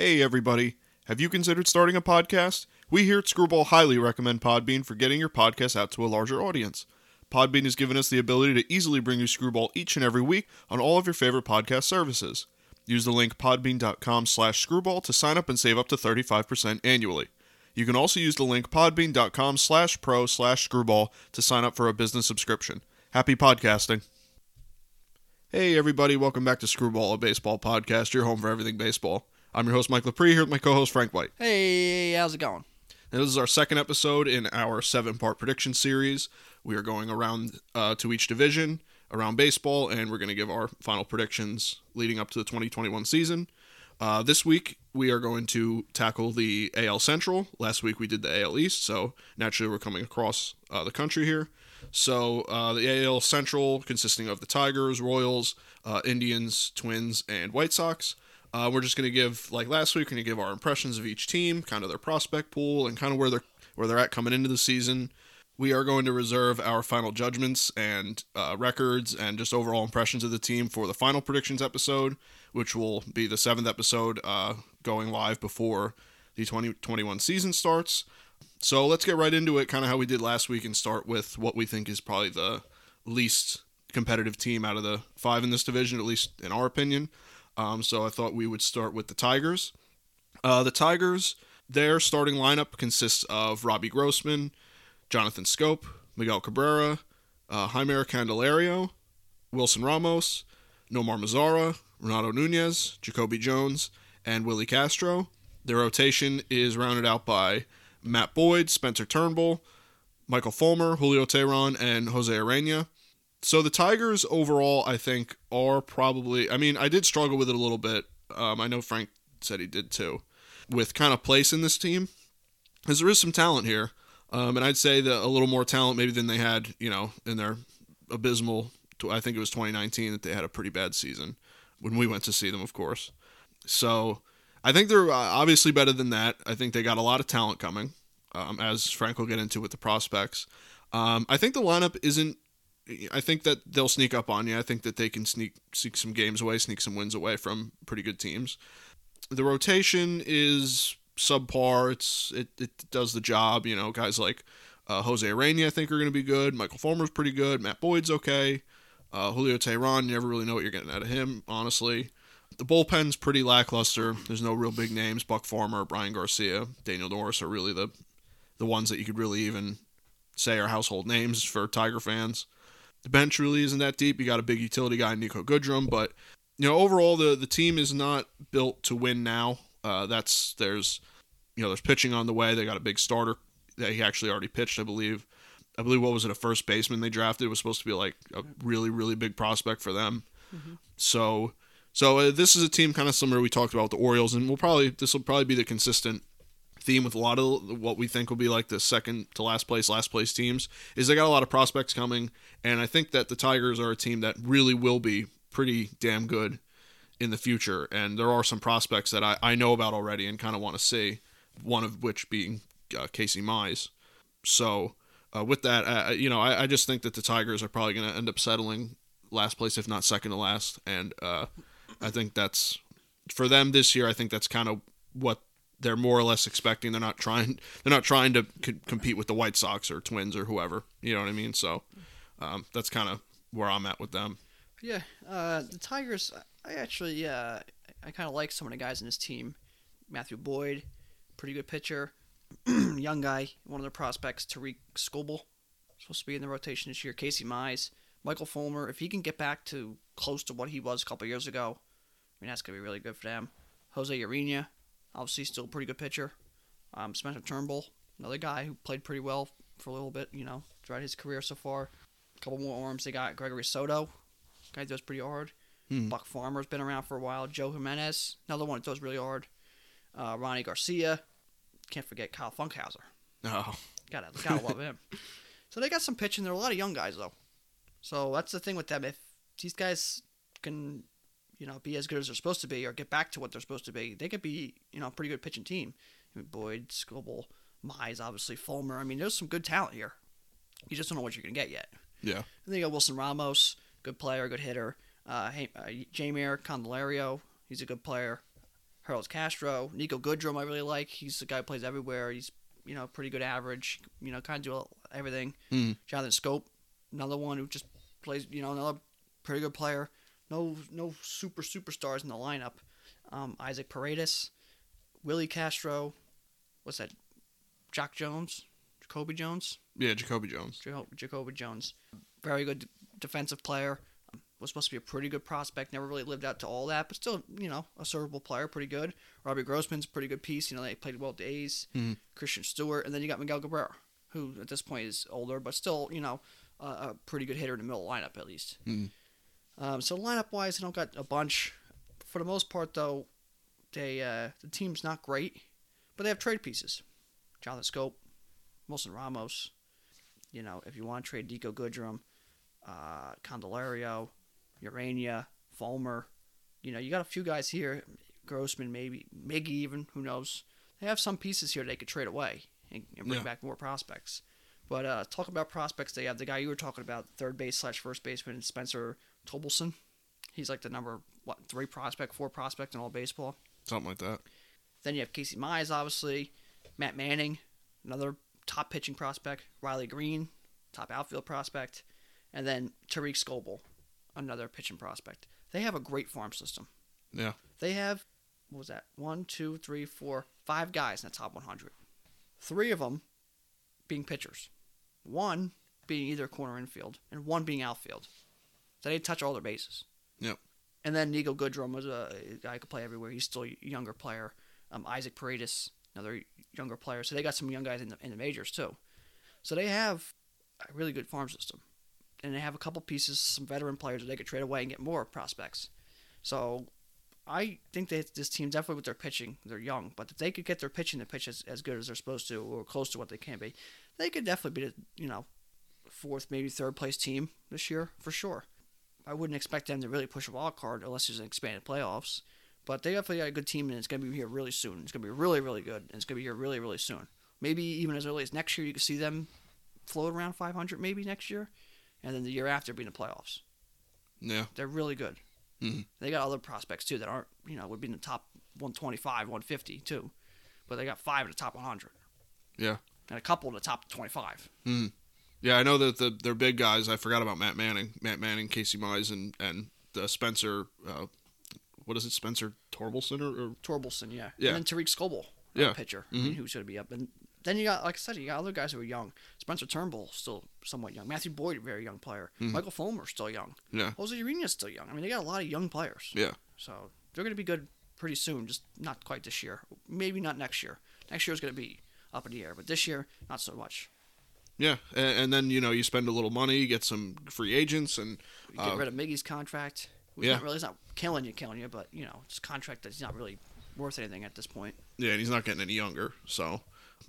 Hey, everybody. Have you considered starting a podcast? We here at Screwball highly recommend Podbean for getting your podcast out to a larger audience. Podbean has given us the ability to easily bring you Screwball each and every week on all of your favorite podcast services. Use the link podbean.com slash screwball to sign up and save up to 35% annually. You can also use the link podbean.com slash pro slash screwball to sign up for a business subscription. Happy podcasting. Hey, everybody. Welcome back to Screwball, a baseball podcast, your home for everything baseball. I'm your host, Mike Lepre, here with my co host, Frank White. Hey, how's it going? And this is our second episode in our seven part prediction series. We are going around uh, to each division around baseball, and we're going to give our final predictions leading up to the 2021 season. Uh, this week, we are going to tackle the AL Central. Last week, we did the AL East, so naturally, we're coming across uh, the country here. So, uh, the AL Central consisting of the Tigers, Royals, uh, Indians, Twins, and White Sox. Uh, we're just going to give, like last week, we're going to give our impressions of each team, kind of their prospect pool, and kind of where they're where they're at coming into the season. We are going to reserve our final judgments and uh, records and just overall impressions of the team for the final predictions episode, which will be the seventh episode uh, going live before the 2021 season starts. So let's get right into it, kind of how we did last week, and start with what we think is probably the least competitive team out of the five in this division, at least in our opinion. Um, so I thought we would start with the Tigers. Uh, the Tigers, their starting lineup consists of Robbie Grossman, Jonathan Schoop, Miguel Cabrera, uh, Jaime Candelario, Wilson Ramos, Nomar Mazara, Renato Nunez, Jacoby Jones, and Willi Castro. Their rotation is rounded out by Matt Boyd, Spencer Turnbull, Michael Fulmer, Julio Teheran, and Jose Urena. So the Tigers overall, I think, are probably. I mean, I did struggle with it a little bit. Um, I know Frank said he did too, with kind of place in this team, because there is some talent here, um, and I'd say that a little more talent maybe than they had, you know, in their abysmal. I think it was 2019 that they had a pretty bad season when we went to see them, of course. So I think they're uh, obviously better than that. I think they got a lot of talent coming, um, as Frank will get into with the prospects. Um, I think the lineup isn't I think that they'll sneak up on you. I think that they can sneak sneak some games away, sneak some wins away from pretty good teams. The rotation is subpar. It's it, it does the job. You know, guys like uh, Jose Urena I think are going to be good. Michael Fulmer's pretty good. Matt Boyd's okay. Uh, Julio Teheran, you never really know what you're getting out of him, honestly. The bullpen's pretty lackluster. There's no real big names. Buck Farmer, Brian Garcia, Daniel Norris are really the the ones that you could really even say are household names for Tiger fans. The bench really isn't that deep. You got a big utility guy, Niko Goodrum, but you know overall the the team is not built to win now. Uh, that's there's you know there's pitching on the way. They got a big starter that he actually already pitched, I believe. I believe what was it a first baseman they drafted it was supposed to be like a really really big prospect for them. Mm-hmm. So so uh, this is a team kind of similar we talked about the Orioles, and we'll probably this will probably be the consistent theme with a lot of what we think will be like the second to last place, last place teams is they got a lot of prospects coming, and I think that the Tigers are a team that really will be pretty damn good in the future. And there are some prospects that I, I know about already and kind of want to see. One of which being uh, Casey Mize. So uh, with that, you know, I, I, just think that the Tigers are probably going to end up settling last place, if not second to last, and uh, I think that's for them this year. I think that's kind of what they're more or less expecting. They're not trying. They're not trying to compete with the White Sox or Twins or whoever. You know what I mean? So um, that's kind of where I'm at with them. Yeah, uh, the Tigers. I actually, uh, I kind of like some of the guys in this team. Matthew Boyd, pretty good pitcher. Young guy, one of their prospects. Tarik Skubal, supposed to be in the rotation this year. Casey Mize, Michael Fulmer. If he can get back to close to what he was a couple years ago, I mean that's gonna be really good for them. Jose Urena, Obviously, still a pretty good pitcher. Um, Spencer Turnbull, another guy who played pretty well for a little bit, you know, throughout his career so far. A couple more arms. They got Gregory Soto, guy does pretty hard. Hmm. Buck Farmer's been around for a while. Joe Jimenez, another one that throws really hard. Uh, Rony Garcia, can't forget Kyle Funkhouser. Oh, gotta gotta love him. So they got some pitching. There are a lot of young guys though, so that's the thing with them. If these guys can you know, be as good as they're supposed to be or get back to what they're supposed to be, they could be, you know, a pretty good pitching team. I mean, Boyd, Skubal, Mize, obviously, Fulmer. I mean, there's some good talent here. You just don't know what you're going to get yet. Yeah. And then you got Wilson Ramos, good player, good hitter. Uh, hey, uh, Jeimer Candelario, he's a good player. Harold Castro, Niko Goodrum. I really like. He's the guy who plays everywhere. He's you know pretty good average. You know, kind of do everything. Mhm. Jonathan Schoop, another one who just plays. You know, another pretty good player. No no super superstars in the lineup. Um, Isaac Paredes, Willi Castro, what's that? Jock Jones, Jacoby Jones. Yeah, Jacoby Jones. Jo- Jacoby Jones, very good defensive player. Was supposed to be a pretty good prospect. Never really lived out to all that, but still, you know, a servable player, pretty good. Robbie Grossman's a pretty good piece. You know, they played well the A's. Mhm. Christin Stewart, and then you got Miguel Cabrera, who at this point is older, but still, you know, uh, a pretty good hitter in the middle lineup at least. Mhm. Um, so lineup wise, they don't got a bunch. For the most part, though, they uh, the team's not great, but they have trade pieces. Jonathan Schoop, Wilson Ramos. You know, if you want to trade Niko Goodrum, uh, Candelario, Urena, Fulmer, you know, you got a few guys here. Grossman, maybe Miggy, even who knows? They have some pieces here they could trade away and, and bring Yeah. back more prospects. But uh, talk about prospects. They have the guy you were talking about, third base slash first baseman, Spencer Tobelson. He's like the number what three prospect, four prospect in all baseball. Something like that. Then you have Casey Mize, obviously, Matt Manning, another top pitching prospect, Riley Greene, top outfield prospect, and then Tarik Skubal, another pitching prospect. They have a great farm system. Yeah. They have what was that? One, two, three, four, five guys in the top 100. Three of them being pitchers, one being either corner infield, and one being outfield. So they touch all their bases. Yep. And then Niko Goodrum was a guy who could play everywhere. He's still a younger player. Um, Isaac Paredes, another younger player. So they got some young guys in the, in the majors too. So they have a really good farm system. And they have a couple pieces, some veteran players that they could trade away and get more prospects. So I think that this team definitely with their pitching, they're young, but if they could get their pitching to pitch as, as good as they're supposed to or close to what they can be, they could definitely be the you know fourth, maybe third place team this year for sure. I wouldn't expect them to really push a wild card unless there's an expanded playoffs. But they definitely got a good team, and it's going to be here really soon. It's going to be really, really good, and it's going to be here really, really soon. Maybe even as early as next year, you could see them float around 500 maybe next year, and then the year after being in the playoffs. Yeah. They're really good. Mhm. They got other prospects too that aren't, you know, would be in the top 125, 150 too, but they got five in the top 100. Yeah. And a couple in the top 25. Yeah, I know that the they're big guys. I forgot about Matt Manning, Matt Manning, Casey Mize, and and uh, Spencer. Uh, what is it, Spencer Torbelson or, or Torkelson, yeah. Yeah. And then Tarik Skubal, Yeah. pitcher, I mean, who's going to be up. And then you got, like I said, you got other guys who are young. Spencer Turnbull, still somewhat young. Matthew Boyd, a very young player. Michael Fulmer, still young. yeah, Jose Urena's still young. I mean, they got a lot of young players. yeah, So they're going to be good pretty soon, just not quite this year. Maybe not next year. Next year is going to be up in the air, but this year, not so much. yeah. And, and then you know you spend a little money, you get some free agents, and You get Uh, rid of Miggy's contract. Which yeah. not really, it's not killing you, killing you, but, you know, it's a contract that's not really worth anything at this point. yeah, and he's not getting any younger. So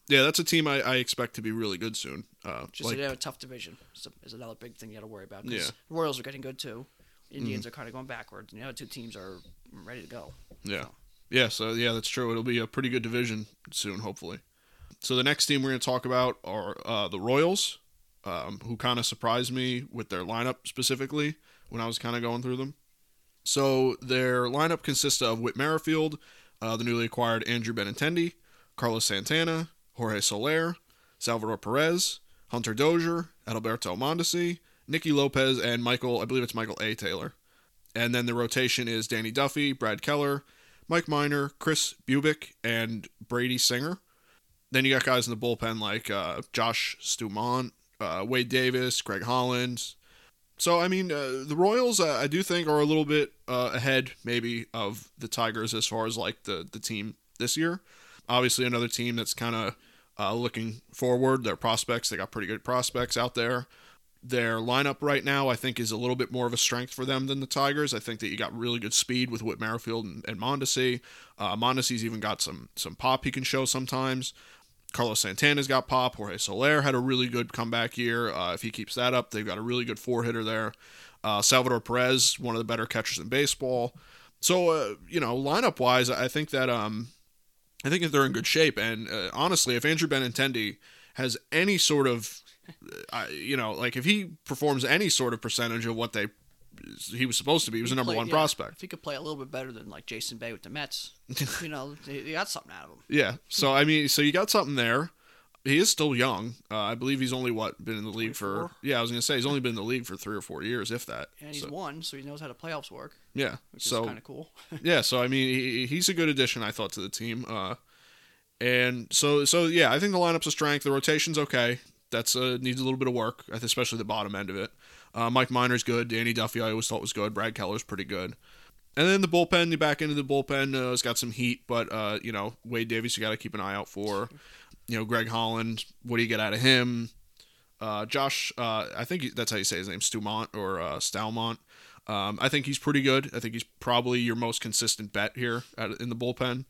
yeah, that's a team I, I expect to be really good soon. Uh, Just like, they have a tough division. Is, is another big thing you got to worry about. Yeah. the Royals are getting good too. Indians Mm-hmm. are kind of going backwards, and the other two teams are ready to go. Yeah. Yeah, so yeah, that's true. It'll be a pretty good division soon, hopefully. So the next team we're going to talk about are uh, the Royals, um, who kind of surprised me with their lineup specifically when I was kind of going through them. So their lineup consists of Whit Merrifield, uh, the newly acquired Andrew Benintendi, Carlos Santana, Jorge Soler, Salvador Perez, Hunter Dozier, Adalberto Mondesi, Nicky Lopez, and Michael, I believe it's Michael A. Taylor. And then the rotation is Danny Duffy, Brad Keller, Mike Minor, Kris Bubic, and Brady Singer. Then you got guys in the bullpen like uh, Josh Stumont, uh, Wade Davis, Greg Holland. So I mean, uh, the Royals uh, I do think are a little bit uh, ahead maybe of the Tigers as far as like the the team this year. Obviously, another team that's kind of uh, looking forward. Their prospects, they got pretty good prospects out there. Their lineup right now, I think, is a little bit more of a strength for them than the Tigers. I think that you got really good speed with Whit Merrifield and, and Mondesi. Uh, Mondesi's even got some some pop he can show sometimes. Carlos Santana's got pop. Jorge Soler had a really good comeback year. Uh, if he keeps that up, they've got a really good four hitter there. Uh, Salvador Perez, one of the better catchers in baseball. So, uh, you know, lineup wise, I think that um, I think that they're in good shape. And uh, honestly, if Andrew Benintendi has any sort of, uh, you know, like if he performs any sort of percentage of what they he was supposed to be. He was a number Play- one yeah, prospect. If he could play a little bit better than like Jason Bay with the Mets, you know, they got something out of him. Yeah. So I mean, so you got something there. He is still young. Uh, I believe he's only what been in the league for. Yeah, I was gonna say he's only been in the league for three or four years, if that. And he's So- won, so he knows how the playoffs work, yeah. which So is kind of cool. yeah, so I mean, he, he's a good addition, I thought, to the team. Uh, and so, so yeah, I think the lineup's a strength. The rotation's okay. That's uh, needs a little bit of work, especially the bottom end of it. Uh, Mike Minor's good. Danny Duffy, I always thought was good. Brad Keller's pretty good. And then the bullpen, the back end of the bullpen uh, has got some heat, but uh, you know, Wade Davis, you got to keep an eye out for. You know, Greg Holland, what do you get out of him? Uh, Josh, uh, I think that's how you say his name, Stumont or uh, Stalmont. Um, I think he's pretty good. I think he's probably your most consistent bet here at, in the bullpen.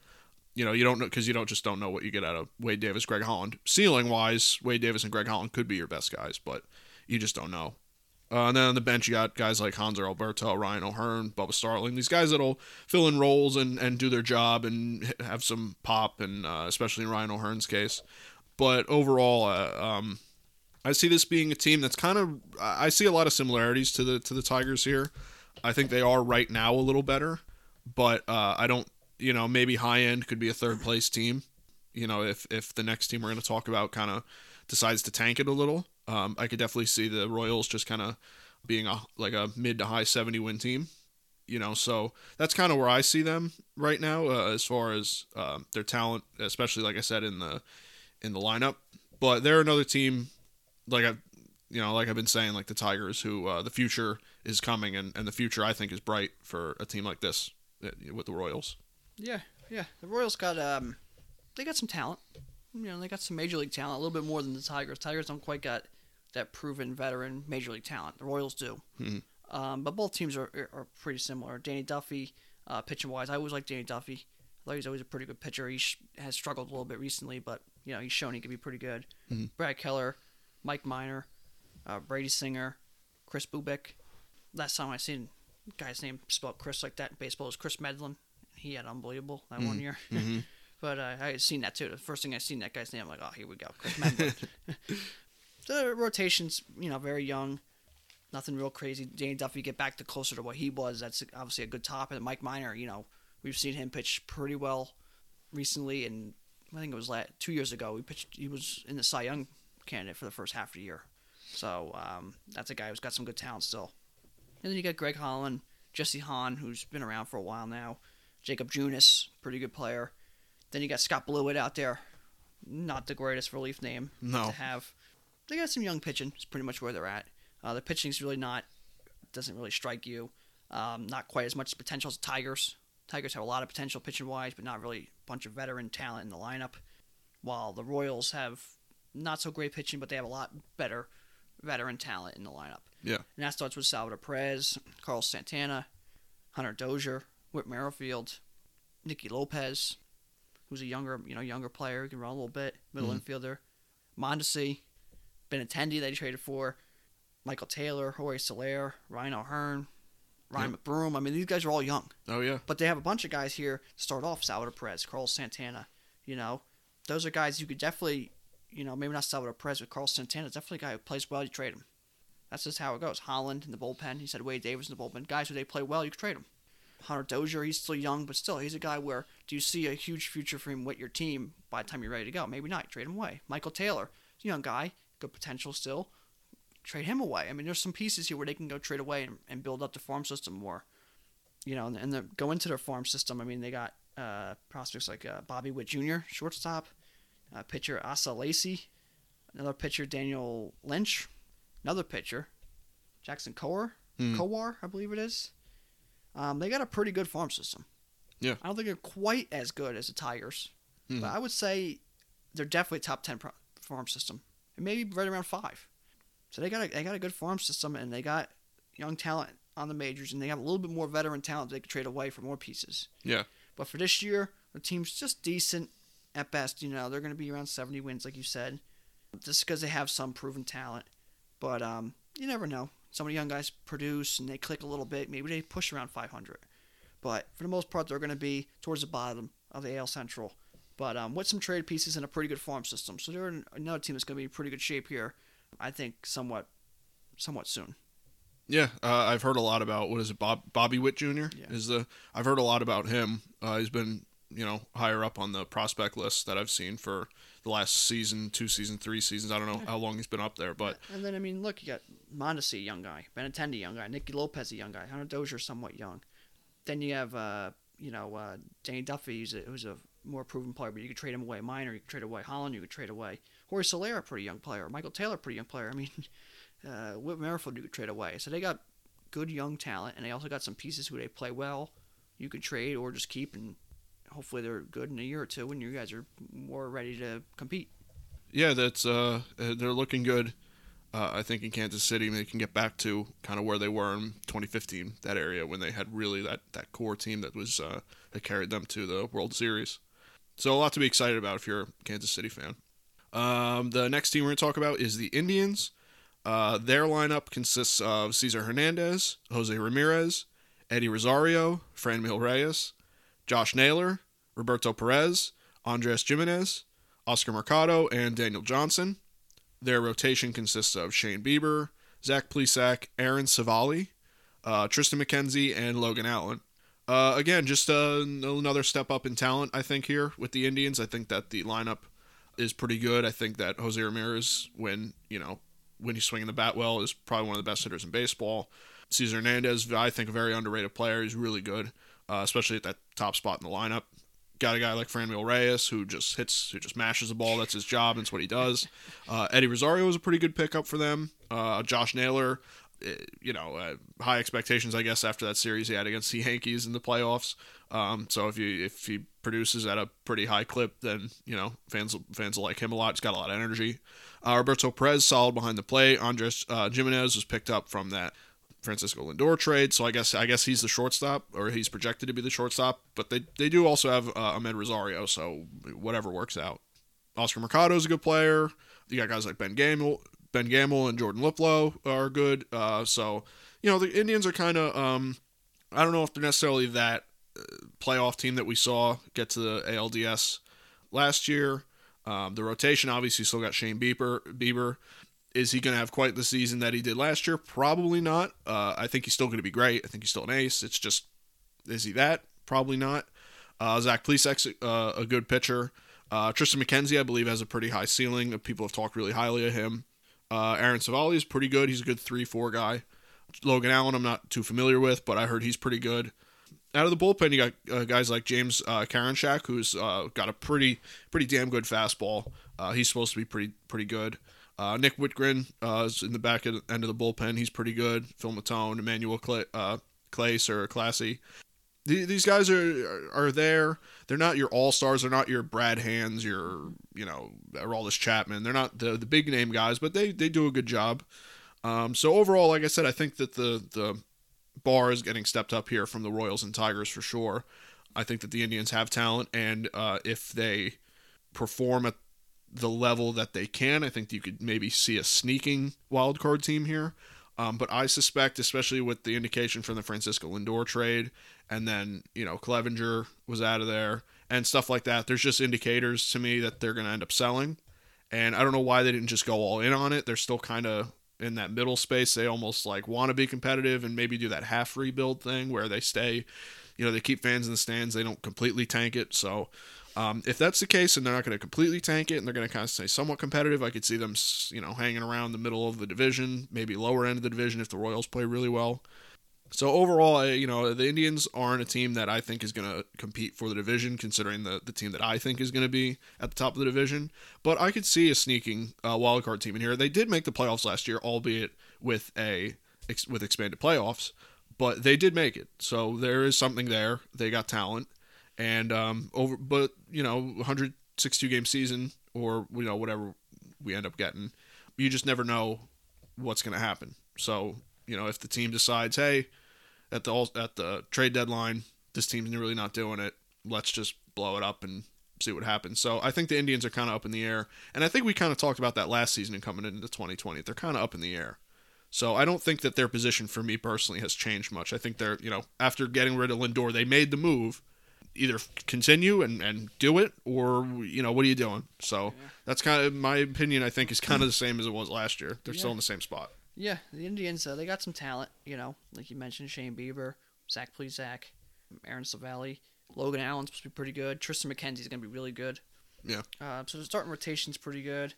You know, you don't know because you don't just don't know what you get out of Wade Davis, Greg Holland. Ceiling wise, Wade Davis and Greg Holland could be your best guys, but you just don't know. Uh, and then on the bench, you got guys like Hanser Alberto, Ryan O'Hearn, Bubba Starling. These guys that'll fill in roles and, and do their job and have some pop, and uh, especially in Ryan O'Hearn's case. But overall, uh, um, I see this being a team that's kind of. I see a lot of similarities to the to the Tigers here. I think they are right now a little better, but uh, I don't. You know, maybe high end could be a third place team. You know, if if the next team we're going to talk about kind of decides to tank it a little, um, I could definitely see the Royals just kind of being a like a mid to high seventy win team. You know, so that's kind of where I see them right now uh, as far as uh, their talent, especially like I said in the in the lineup. But they're another team like I, you know, like I've been saying, like the Tigers, who uh, the future is coming, and, and the future I think is bright for a team like this uh, with the Royals. Yeah, yeah. The Royals got um, they got some talent. You know, they got some major league talent, a little bit more than the Tigers. Tigers don't quite got that proven veteran major league talent. The Royals do. Mhm. Um, but both teams are are pretty similar. Danny Duffy, uh, pitching wise, I always like Danny Duffy. I thought he's always a pretty good pitcher. He sh- has struggled a little bit recently, but you know he's shown he can be pretty good. Mhm. Brad Keller, Mike Minor, uh, Brady Singer, Kris Bubic. Last time I seen a guy's name spelled Chris like that in baseball was Kris Medlen. He had unbelievable that one year. But uh, I had seen that too. The first thing I seen that guy's name, I'm like, oh, here we go, the rotation's you know very young, nothing real crazy. Danny Duffy get back to closer to what he was. That's obviously a good top. And Mike Minor, you know, we've seen him pitch pretty well recently, and I think it was la two years ago. We pitched. He was in the Cy Young candidate for the first half of the year. So um, that's a guy who's got some good talent still. And then you got Greg Holland, Jesse Hahn, who's been around for a while now, Jakob Junis, pretty good player. Then you got Scott Blewett out there, not the greatest relief name No. to have. They got some young pitching. It's pretty much where they're at. Uh, the pitching's really not doesn't really strike you. Um, not quite as much potential as the Tigers. Tigers have a lot of potential pitching wise, but not really a bunch of veteran talent in the lineup. While the Royals have not so great pitching, but they have a lot better veteran talent in the lineup. Yeah. And that starts with Salvador Perez, Carlos Santana, Hunter Dozier, Whit Merrifield, Nicky Lopez, who's a younger, you know, younger player, who can run a little bit, middle Mhm. infielder, Mondesi, Benintendi they traded for, Michael Taylor, Jorge Soler, Ryan O'Hearn, Ryan McBroom. I mean, these guys are all young, Oh yeah. but they have a bunch of guys here to start off. Salvador Perez, Carlos Santana, you know, those are guys you could definitely, you know, maybe not Salvador Perez, but Carlos Santana is definitely a guy who plays well. You trade him. That's just how it goes. Holland in the bullpen. He said Wade Davis in the bullpen. Guys who they play well, you trade him. Hunter Dozier, he's still young, but still, he's a guy where do you see a huge future for him with your team by the time you're ready to go? Maybe not. Trade him away. Michael Taylor, young guy, good potential still. Trade him away. I mean, there's some pieces here where they can go trade away and, and build up the farm system more. You know, and, and the, go into their farm system. I mean, they got uh, prospects like uh, Bobby Witt Jr., shortstop, uh, pitcher Asa Lacy, another pitcher Daniel Lynch, another pitcher Jackson Hmm. Kowar, I believe it is. Um, they got a pretty good farm system. Yeah. I don't think they're quite as good as the Tigers, Mhm. but I would say they're definitely top ten pro- farm system, and maybe right around five. So they got a, they got a good farm system, and they got young talent on the majors, and they have a little bit more veteran talent they could trade away for more pieces. Yeah. But for this year, the team's just decent at best. You know, they're going to be around 70 wins, like you said, just because they have some proven talent. But um, you never know. Some of the young guys produce and they click a little bit. Maybe they push around 500. But for the most part, they're going to be towards the bottom of the AL Central. But um, with some trade pieces and a pretty good farm system, so they're another team that's going to be in pretty good shape here. I think somewhat, somewhat soon. Yeah, uh, I've heard a lot about what is it, Bob Bobby Witt Jr. Yeah. is the I've heard a lot about him. Uh, he's been you know higher up on the prospect list that I've seen for the last season, two season, three seasons. I don't know how long he's been up there, but And then I mean, look, you got Mondesi, young guy, Benintendi, young guy, Nicky Lopez, a young guy, Hunter Dozier, somewhat young. Then you have uh, you know uh, Danny Duffy, who's a, who's a more proven player, but you could trade him away. Minor, you could trade away Holland, you could trade away Jorge Soler, pretty young player. Michael Taylor, pretty young player. I mean, uh, Whit Merrifield, you could trade away. So they got good young talent, and they also got some pieces who they play well. You could trade or just keep, and hopefully they're good in a year or two when you guys are more ready to compete. yeah, that's uh, uh, they're looking good. Uh, I think in Kansas City they can get back to kind of where they were in 2015, that area when they had really that, that core team that was uh, that carried them to the World Series. So a lot to be excited about if you're a Kansas City fan. Um, the next team we're going to talk about is the Indians. Uh, their lineup consists of Cesar Hernandez, Jose Ramirez, Eddie Rosario, Franmil Reyes, Josh Naylor, Roberto Perez, Andres Gimenez, Oscar Mercado, and Daniel Johnson. Their rotation consists of Shane Bieber, Zach Plesac, Aaron Civale, uh, Triston McKenzie, and Logan Allen. Uh, again, just uh, another step up in talent, I think, here with the Indians. I think that the lineup is pretty good. I think that Jose Ramirez, when, you know, when he's swinging the bat well, is probably one of the best hitters in baseball. Cesar Hernandez, I think, a very underrated player. He's really good, uh, especially at that top spot in the lineup. Got a guy like Franmil Reyes who just hits, who just mashes the ball. That's his job. That's what he does. Uh, Eddie Rosario was a pretty good pickup for them. Uh, Josh Naylor, eh, you know, uh, high expectations, I guess, after that series he had against the Yankees in the playoffs. Um, so if you if he produces at a pretty high clip, then you know fans fans will like him a lot. He's got a lot of energy. Uh, Roberto Perez solid behind the plate. Andres uh, Gimenez was picked up from that Francisco Lindor trade, so I guess I guess he's the shortstop, or he's projected to be the shortstop. But they they do also have uh, Amed Rosario, so whatever works out. Oscar Mercado is a good player. You got guys like Ben Gamel, Ben Gamel, and Jordan Luplow are good. Uh, so you know the Indians are kind of um, I don't know if they're necessarily that uh, playoff team that we saw get to the ALDS last year. Um, the rotation obviously still got Shane Bieber. Bieber. Is he going to have quite the season that he did last year? Probably not. Uh, I think he's still going to be great. I think he's still an ace. It's just, is he that? Probably not. Uh, Zach Plesac's uh, a good pitcher. Uh, Triston McKenzie, I believe, has a pretty high ceiling. People have talked really highly of him. Uh, Aaron Civale is pretty good. He's a good 3 4 guy. Logan Allen, I'm not too familiar with, but I heard he's pretty good. Out of the bullpen, you got uh, guys like James uh, Karinchak, who's uh, got a pretty pretty damn good fastball. He's supposed to be pretty pretty good. Uh, Nick Wittgren uh, is in the back end of the bullpen. He's pretty good. Phil Matone, Emmanuel Clay, uh, Clace or Classy. The- These guys are are there. They're not your all stars. They're not your Brad Hands, your you know Aroldis Chapman. They're not the the big name guys, but they they do a good job. Um, so overall, like I said, I think that the the bar is getting stepped up here from the Royals and Tigers for sure. I think that the Indians have talent, and uh, if they perform at the level that they can, I think you could maybe see a sneaking wild card team here. Um, but I suspect, especially with the indication from the Francisco Lindor trade, and then you know Clevinger was out of there and stuff like that. There's just indicators to me that they're going to end up selling, and I don't know why they didn't just go all in on it. They're still kind of in that middle space. They almost like want to be competitive and maybe do that half rebuild thing where they stay, you know, they keep fans in the stands. They don't completely tank it. So um, if that's the case and they're not going to completely tank it and they're going to kind of stay somewhat competitive, I could see them, you know, hanging around the middle of the division, maybe lower end of the division if the Royals play really well. So overall, I, you know, the Indians aren't a team that I think is going to compete for the division, considering the, the team that I think is going to be at the top of the division. But I could see a sneaking uh, wild card team in here. They did make the playoffs last year, albeit with a ex- with expanded playoffs, but they did make it. So there is something there. They got talent, and um, over. But you know, 162 game season, or you know whatever we end up getting, you just never know what's going to happen. So you know, if the team decides, hey, at the at the trade deadline, this team's really not doing it. Let's just blow it up and see what happens. So I think the Indians are kind of up in the air, and I think we kind of talked about that last season and coming into 2020. They're kind of up in the air. So I don't think that their position for me personally has changed much. I think they're, you know, after getting rid of Lindor, they made the move. Either continue and, and do it, or you know, what are you doing? So that's kind of my opinion. I think is kind of the same as it was last year. They're still in the same spot. Yeah, the Indians, uh, they got some talent, you know, like you mentioned, Shane Bieber, Zach please zach Aaron Civale, Logan Allen's supposed to be pretty good. Triston McKenzie's going to be really good. Yeah. Uh, so the starting rotation's pretty good.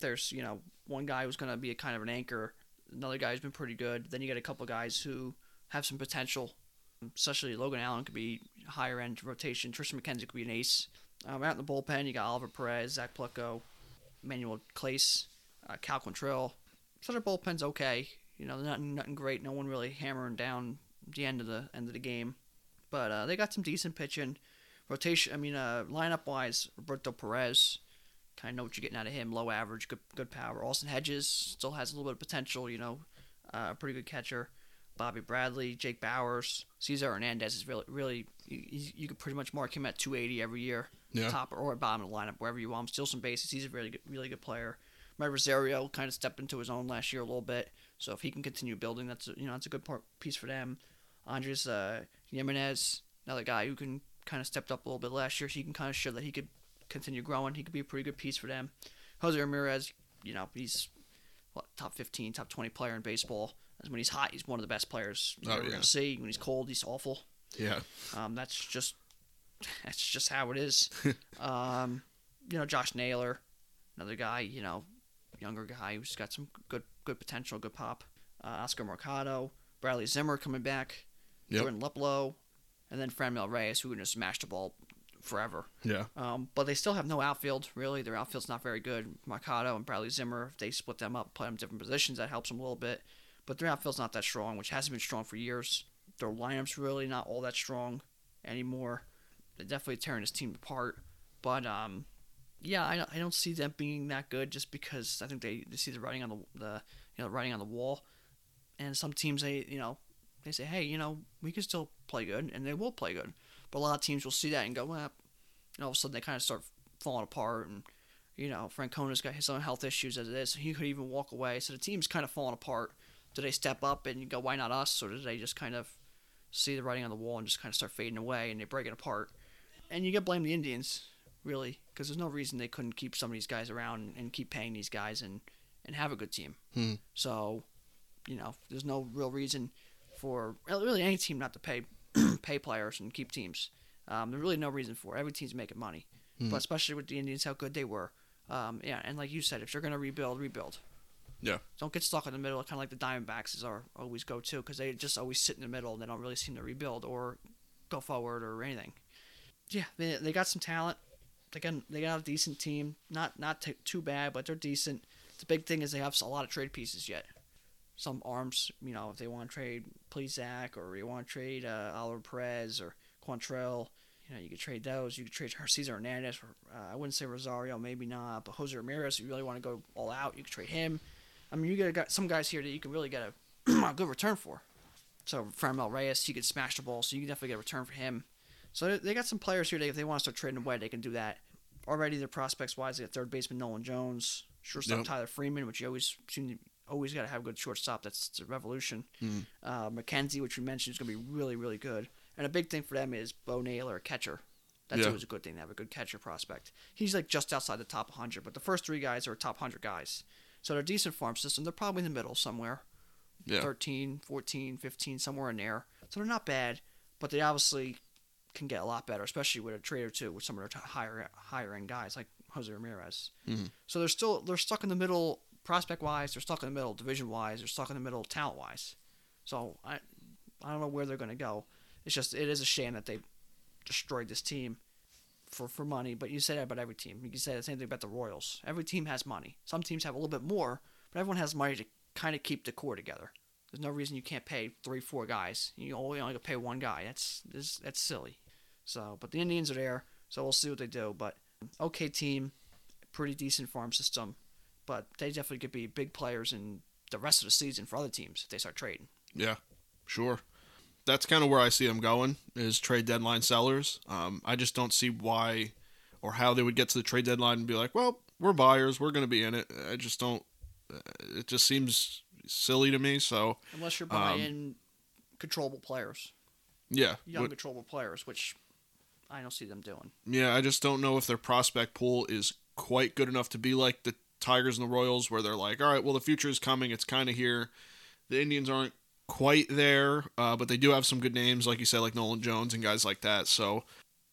There's, you know, one guy who's going to be a kind of an anchor. Another guy who's been pretty good. Then you got a couple guys who have some potential. Especially Logan Allen could be higher end rotation. Triston McKenzie could be an ace. Um, out in the bullpen, you got Oliver Perez, Zach Plucko, Manuel Clace, uh, Cal Quantrill. So their bullpen's okay. You know, nothing nothing great. No one really hammering down the end of the end of the game, but uh, they got some decent pitching. Rotation, I mean, uh, lineup wise, Roberto Perez, kind of know what you're getting out of him. Low average, good good power. Austin Hedges still has a little bit of potential. You know, uh, pretty good catcher. Bobby Bradley, Jake Bauers, Cesar Hernandez is really really you, you could pretty much mark him at 280 every year, Yeah. top or bottom of the lineup wherever you want him. Steal some bases. He's a really good, really good player. My Rosario kind of stepped into his own last year a little bit, so if he can continue building, that's a, you know that's a good part, piece for them. Andres uh, Gimenez, another guy who can kind of stepped up a little bit last year, so he can kind of show that he could continue growing. He could be a pretty good piece for them. Jose Ramirez, you know, he's what, top 15, top 20 player in baseball. When he's hot, he's one of the best players you're Oh, ever yeah. gonna see. When he's cold, he's awful. Yeah. Um, that's just that's just how it is. um, you know, Josh Naylor, another guy, you know, younger guy who's got some good good potential, good pop. Uh, Oscar Mercado, Bradley Zimmer coming back, Yep. Jordan Luplow, and then Franmil Reyes, who can just smash the ball forever. Yeah. Um, but they still have no outfield, really. Their outfield's not very good. Mercado and Bradley Zimmer, if they split them up, play them in different positions, that helps them a little bit. But their outfield's not that strong, which hasn't been strong for years. Their lineup's really not all that strong anymore. They're definitely tearing this team apart. But um, yeah, I don't, I don't see them being that good just because I think they, they see the writing on the, the you know writing on the wall, and some teams they you know they say hey you know we can still play good and they will play good, but a lot of teams will see that and go well, and all of a sudden they kind of start falling apart and you know Francona's got his own health issues as it is, so he could even walk away. So the team's kind of falling apart. Do they step up and you go why not us, or did they just kind of see the writing on the wall and just kind of start fading away and they break it apart? And you get blame the Indians really, because there's no reason they couldn't keep some of these guys around and keep paying these guys and and have a good team. Hmm. So, you know, there's no real reason for really any team not to pay pay players and keep teams. Um, there's really no reason for it. Every team's making money, Hmm. but especially with the Indians, how good they were. Um, yeah, and like you said, if you're gonna rebuild, rebuild. Yeah. Don't get stuck in the middle, kind of like the Diamondbacks is our always go to, because they just always sit in the middle and they don't really seem to rebuild or go forward or anything. Yeah, they, they got some talent. They got they got a decent team. Not not t- too bad, but they're decent. The big thing is they have a lot of trade pieces yet. Some arms, you know, if they want to trade Plesac or you want to trade uh, Oliver Perez or Quantrill, you know, you could trade those. You could trade Cesar Hernandez. Uh, I wouldn't say Rosario, maybe not, but Jose Ramirez. If you really want to go all out, you could trade him. I mean, you got some guys here that you can really get a, a good return for. So Franmil Reyes, he could smash the ball, so you can definitely get a return for him. So they- got some players here that if they want to start trading away, they can do that. Already, their prospects wise, they got third baseman Nolan Jones, shortstop Yep. Tyler Freeman, which you always seem to always got to have a good shortstop. That's the revolution. Mhm. Uh, McKenzie, which we mentioned, is going to be really, really good. And a big thing for them is Bo Naylor, a catcher. That's Yeah. always a good thing to have a good catcher prospect. He's like just outside the top 100, but the first three guys are top 100 guys. So they're a decent farm system. They're probably in the middle somewhere. Yeah. 13, 14, 15, somewhere in there. So they're not bad, but they obviously can get a lot better, especially with a trade or two with some of their higher higher end guys like Jose Ramirez. Mhm. So they're still they're stuck in the middle prospect wise. They're stuck in the middle division wise. They're stuck in the middle talent wise. So I I don't know where they're going to go. It's just it is a shame that they destroyed this team for for money. But you say that about every team. You can say the same thing about the Royals. Every team has money. Some teams have a little bit more, but everyone has money to kind of keep the core together. There's no reason you can't pay three, four guys. You only only pay one guy. That's that's, that's silly. So, but the Indians are there, so we'll see what they do. But okay team, pretty decent farm system, but they definitely could be big players in the rest of the season for other teams if they start trading. Yeah, sure. That's kind of where I see them going is trade deadline sellers. Um, I just don't see why or how they would get to the trade deadline and be like, well, we're buyers, we're going to be in it. I just don't. uh, It just seems silly to me. So Unless you're Um, buying controllable players, yeah, young What- controllable players, which I don't see them doing. yeah. I just don't know if their prospect pool is quite good enough to be like the Tigers and the Royals, where they're like, all right, well, the future is coming. It's kind of here. The Indians aren't quite there, uh, but they do have some good names, like you said, like Nolan Jones and guys like that. So,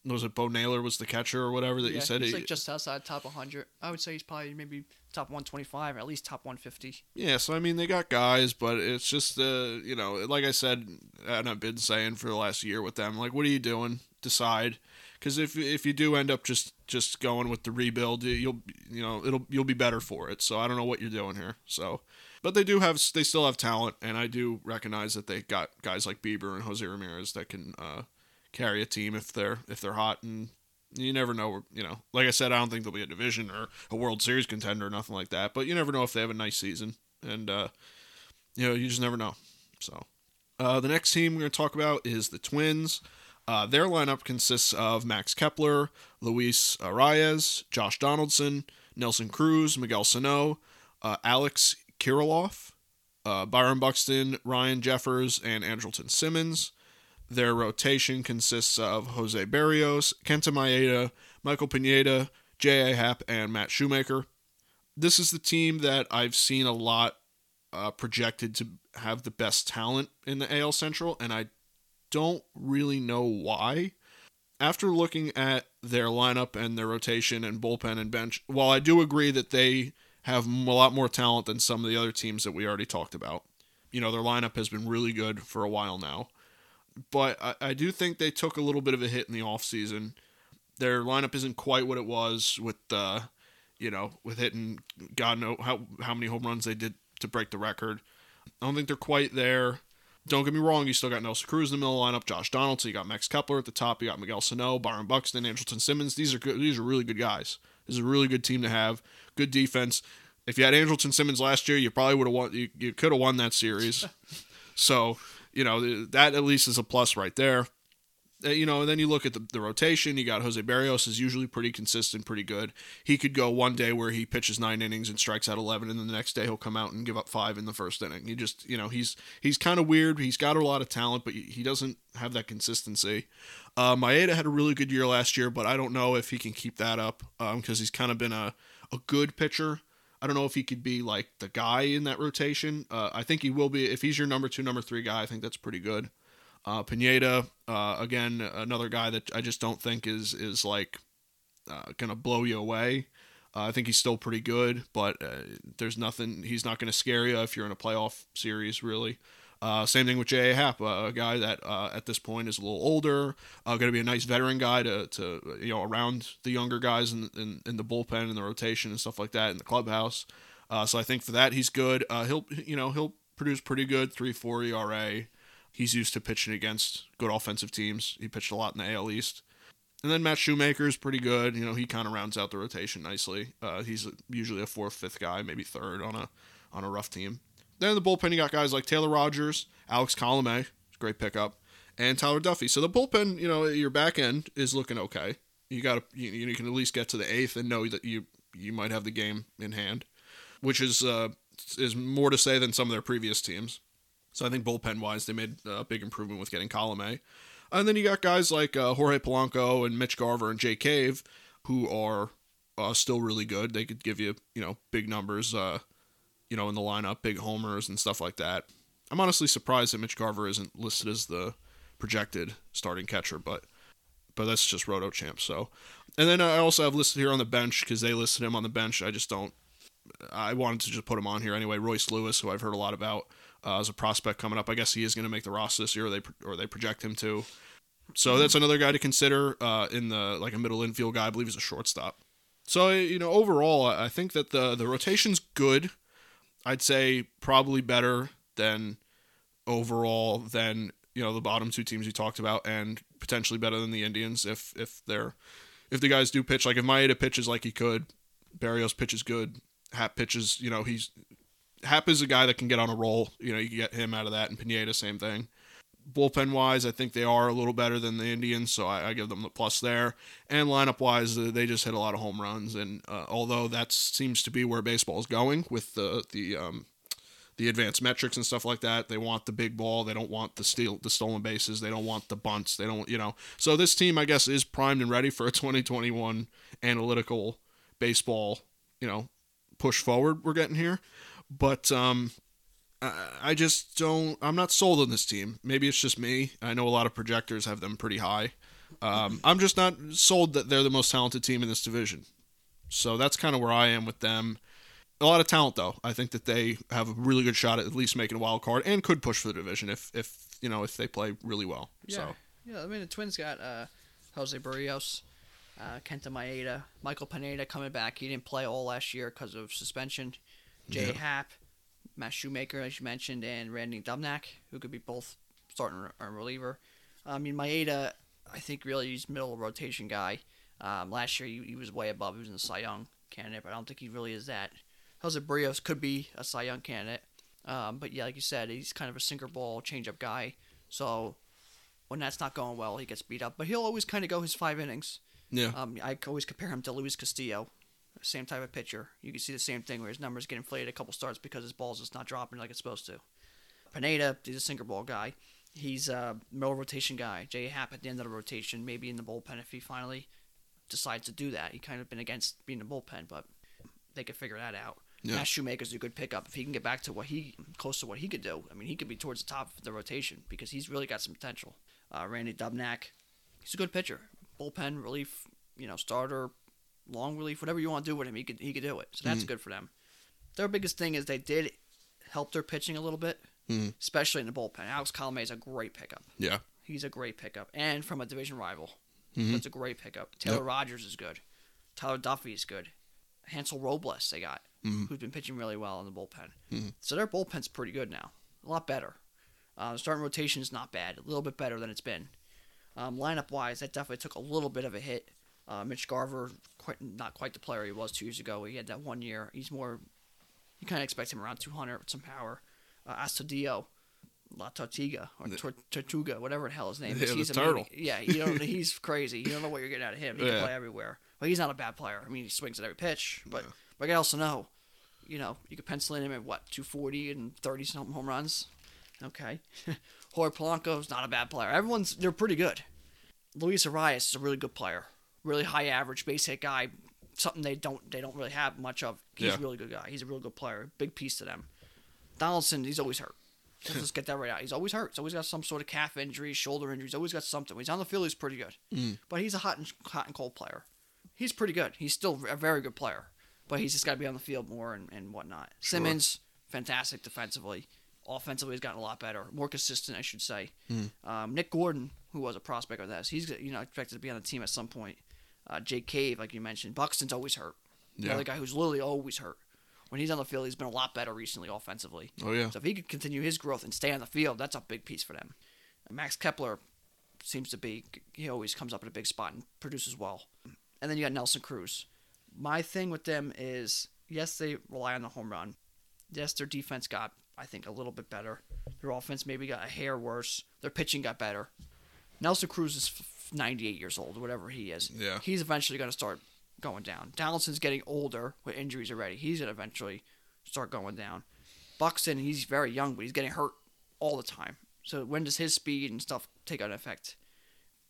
was it Bo Naylor was the catcher or whatever that yeah, you said? he's He- like just outside top 100. I would say he's probably maybe top 125 or at least top 150. Yeah, so I mean they got guys, but it's just uh, you know, like I said, and I've been saying for the last year with them, like, what are you doing? Decide, because if if you do end up just just going with the rebuild, you'll you know it'll you'll be better for it. So I don't know what you're doing here. So, but they do have they still have talent, and I do recognize that they got guys like Bieber and Jose Ramirez that can uh, carry a team if they're if they're hot and. You never know, you know. Like I said, I don't think there'll be a division or a World Series contender or nothing like that. But you never know if they have a nice season, and uh, you know, you just never know. So, uh, the next team we're going to talk about is the Twins. Uh, their lineup consists of Max Kepler, Luis Arraez, Josh Donaldson, Nelson Cruz, Miguel Sano, uh, Alex Kirilloff, uh, Byron Buxton, Ryan Jeffers, and Andrelton Simmons. Their rotation consists of Jose Berrios, Kenta Maeda, Michael Pineda, J.A. Happ, and Matt Shoemaker. This is the team that I've seen a lot uh, projected to have the best talent in the AL Central, and I don't really know why. After looking at their lineup and their rotation and bullpen and bench, while I do agree that they have a lot more talent than some of the other teams that we already talked about, you know, their lineup has been really good for a while now. But I, I do think they took a little bit of a hit in the offseason. Their lineup isn't quite what it was with, uh, you know, with hitting God know how, how many home runs they did to break the record. I don't think they're quite there. Don't get me wrong, you still got Nelson Cruz in the middle lineup, Josh Donaldson, you got Max Kepler at the top, you got Miguel Sano, Byron Buxton, Andrelton Simmons. These are good these are really good guys. This is a really good team to have. Good defense. If you had Andrelton Simmons last year, you probably would have won you, you could have won that series. so, you know, that at least is a plus right there. Uh, you know, and then you look at the, the rotation. You got Jose Berrios is usually pretty consistent, pretty good. He could go one day where he pitches nine innings and strikes out eleven, and then the next day he'll come out and give up five in the first inning. He just, you know, he's he's kind of weird. He's got a lot of talent, but he doesn't have that consistency. Uh, Maeda had a really good year last year, but I don't know if he can keep that up because he's kind of been a a good pitcher. I don't know if he could be like the guy in that rotation. Uh, I think he will be if he's your number two, number three guy. I think that's pretty good. Uh, Pineda, uh, again, another guy that I just don't think is is like uh, gonna blow you away. Uh, I think he's still pretty good, but uh, there's nothing. He's not gonna scare you if you're in a playoff series, really. Uh, same thing with J.A. Happ, uh, a guy that uh, at this point is a little older, uh, going to be a nice veteran guy to, to you know around the younger guys in, in, in the bullpen and the rotation and stuff like that in the clubhouse. Uh, so I think for that he's good. He'll you know he'll produce pretty good three four ERA. He's used to pitching against good offensive teams. He pitched a lot in the AL East. And then Matt Shoemaker is pretty good. You know, he kind of rounds out the rotation nicely. He's usually a fourth, fifth guy, maybe third on a on a rough team. Then in the bullpen, you got guys like Taylor Rogers, Alex Colomé, great pickup, and Tyler Duffey. So the bullpen, you know, your back end is looking okay. You got to you, you can at least get to the eighth and know that you you might have the game in hand, which is uh, is more to say than some of their previous teams. So I think bullpen wise, they made a big improvement with getting Colomé. And then you got guys like uh, Jorge Polanco and Mitch Garver and Jake Cave, who are uh, still really good. They could give you, you know, big numbers, uh, you know, in the lineup, big homers and stuff like that. I'm honestly surprised that Mitch Garver isn't listed as the projected starting catcher, but but that's just RotoChamp. So, and then I also have listed here on the bench because they listed him on the bench. I just don't. I wanted to just put him on here anyway. Royce Lewis, who I've heard a lot about uh, as a prospect coming up. I guess he is going to make the roster this year, or they or they project him to. So that's another guy to consider uh, in the like a middle infield guy. I believe he's a shortstop. So you know, overall, I think that the the rotation's good. I'd say probably better than overall than you know the bottom two teams you talked about, and potentially better than the Indians if if they're if the guys do pitch like if Maeda pitches like he could, Berrios pitches good, Happ pitches. You know he's Happ is a guy that can get on a roll. You know you can get him out of that, and Pineda same thing. Bullpen wise, I think they are a little better than the Indians, so I, I give them the plus there. And lineup wise, uh, they just hit a lot of home runs, and uh, although that seems to be where baseball is going with the the um, the advanced metrics and stuff like that, they want the big ball. They don't want the steal the stolen bases. They don't want the bunts. They don't you know. So this team, I guess, is primed and ready for a 2021 analytical baseball. You know, push forward we're getting here. But um, I, just don't. I'm not sold on this team. Maybe it's just me. I know a lot of projectors have them pretty high. Um, I'm just not sold that they're the most talented team in this division. So that's kind of where I am with them. A lot of talent, though. I think that they have a really good shot at at least making a wild card and could push for the division if, if you know, if they play really well. Yeah. So Yeah, I mean the Twins got uh, Jose Berrios, uh, Kenta Maeda, Michael Pineda coming back. He didn't play all last year because of suspension. Jay Yeah. Happ, Matt Shoemaker, as you mentioned, and Randy Dobnak, who could be both starting or reliever. I mean Maeda, I think really he's middle rotation guy. Um, last year he, he was way above. He was in the Cy Young candidate, but I don't think he really is that. Jose Berrios could be a Cy Young candidate. Um, but yeah, like you said, he's kind of a sinker ball changeup guy. So when that's not going well, he gets beat up. But he'll always kind of go his five innings. yeah, Um, I always compare him to Luis Castillo, same type of pitcher. You can see the same thing where his numbers get inflated a couple starts because his ball's just not dropping like it's supposed to. Pineda, he's a sinker ball guy. He's a middle rotation guy. Jay Happ at the end of the rotation, maybe in the bullpen if he finally decides to do that. He kind of been against being in the bullpen, but they could figure that out. Yeah. Matt Shoemaker's a good pickup if he can get back to what he close to what he could do. I mean, he could be towards the top of the rotation because he's really got some potential. Uh, Randy Dobnak, he's a good pitcher, bullpen relief, you know, starter, long relief, whatever you want to do with him, he could he could do it. So that's good for them. Their biggest thing is they did help their pitching a little bit, Mhm. especially in the bullpen. Alex Colomé is a great pickup. yeah, He's a great pickup, and from a division rival, Mhm. that's a great pickup. Taylor Yep. Rogers is good. Tyler Duffey is good. Hansel Robles they got, Mhm. who's been pitching really well in the bullpen. Mhm. So their bullpen's pretty good now, a lot better. Uh, starting rotation is not bad, a little bit better than it's been. Um, lineup wise, that definitely took a little bit of a hit. Uh, Mitch Garver, quite not quite the player he was two years ago. He had that one year. He's more. You kind of expect him around 200 with some power. Uh, Astudillo, La Tortuga or The- Tortuga, whatever the hell his name is. the He's a turtle. Yeah, you don't. he's crazy. You don't know what you're getting out of him. He Yeah. can play everywhere. But he's not a bad player. I mean, he swings at every pitch. But Yeah. but I also know, you know, you could pencil in him at what 240 and 30 something home runs. Okay, Jorge Polanco's not a bad player. Everyone's they're pretty good. Luis Arraez is a really good player, really high average base hit guy. Something they don't they don't really have much of. He's Yeah. a really good guy. He's a real good player. Big piece to them. Donaldson, he's always hurt. Let's just get that right out. He's always hurt. He's always got some sort of calf injury, shoulder injury. He's always got something. When he's on the field, he's pretty good. Mm. But he's a hot and hot and cold player. He's pretty good. He's still a very good player. But he's just got to be on the field more and, and whatnot. Sure. Simmons, fantastic defensively. Offensively, he's gotten a lot better, more consistent, I should say. Mm. Um, Nick Gordon, who was a prospect of this, he's you know expected to be on the team at some point. Uh, Jake Cave, like you mentioned, Buxton's always hurt. Yeah. Another guy who's literally always hurt. When he's on the field, he's been a lot better recently offensively. oh yeah, So if he could continue his growth and stay on the field, that's a big piece for them. And Max Kepler seems to be he always comes up at a big spot and produces well. And then you got Nelson Cruz. My thing with them is yes, they rely on the home run. Yes, their defense got I think a little bit better. Their offense maybe got a hair worse. Their pitching got better. Nelson Cruz is 98 years old, whatever he is. Yeah. He's eventually going to start going down. Donaldson's getting older with injuries already. He's going to eventually start going down. Buxton, he's very young, but he's getting hurt all the time. So when does his speed and stuff take an effect?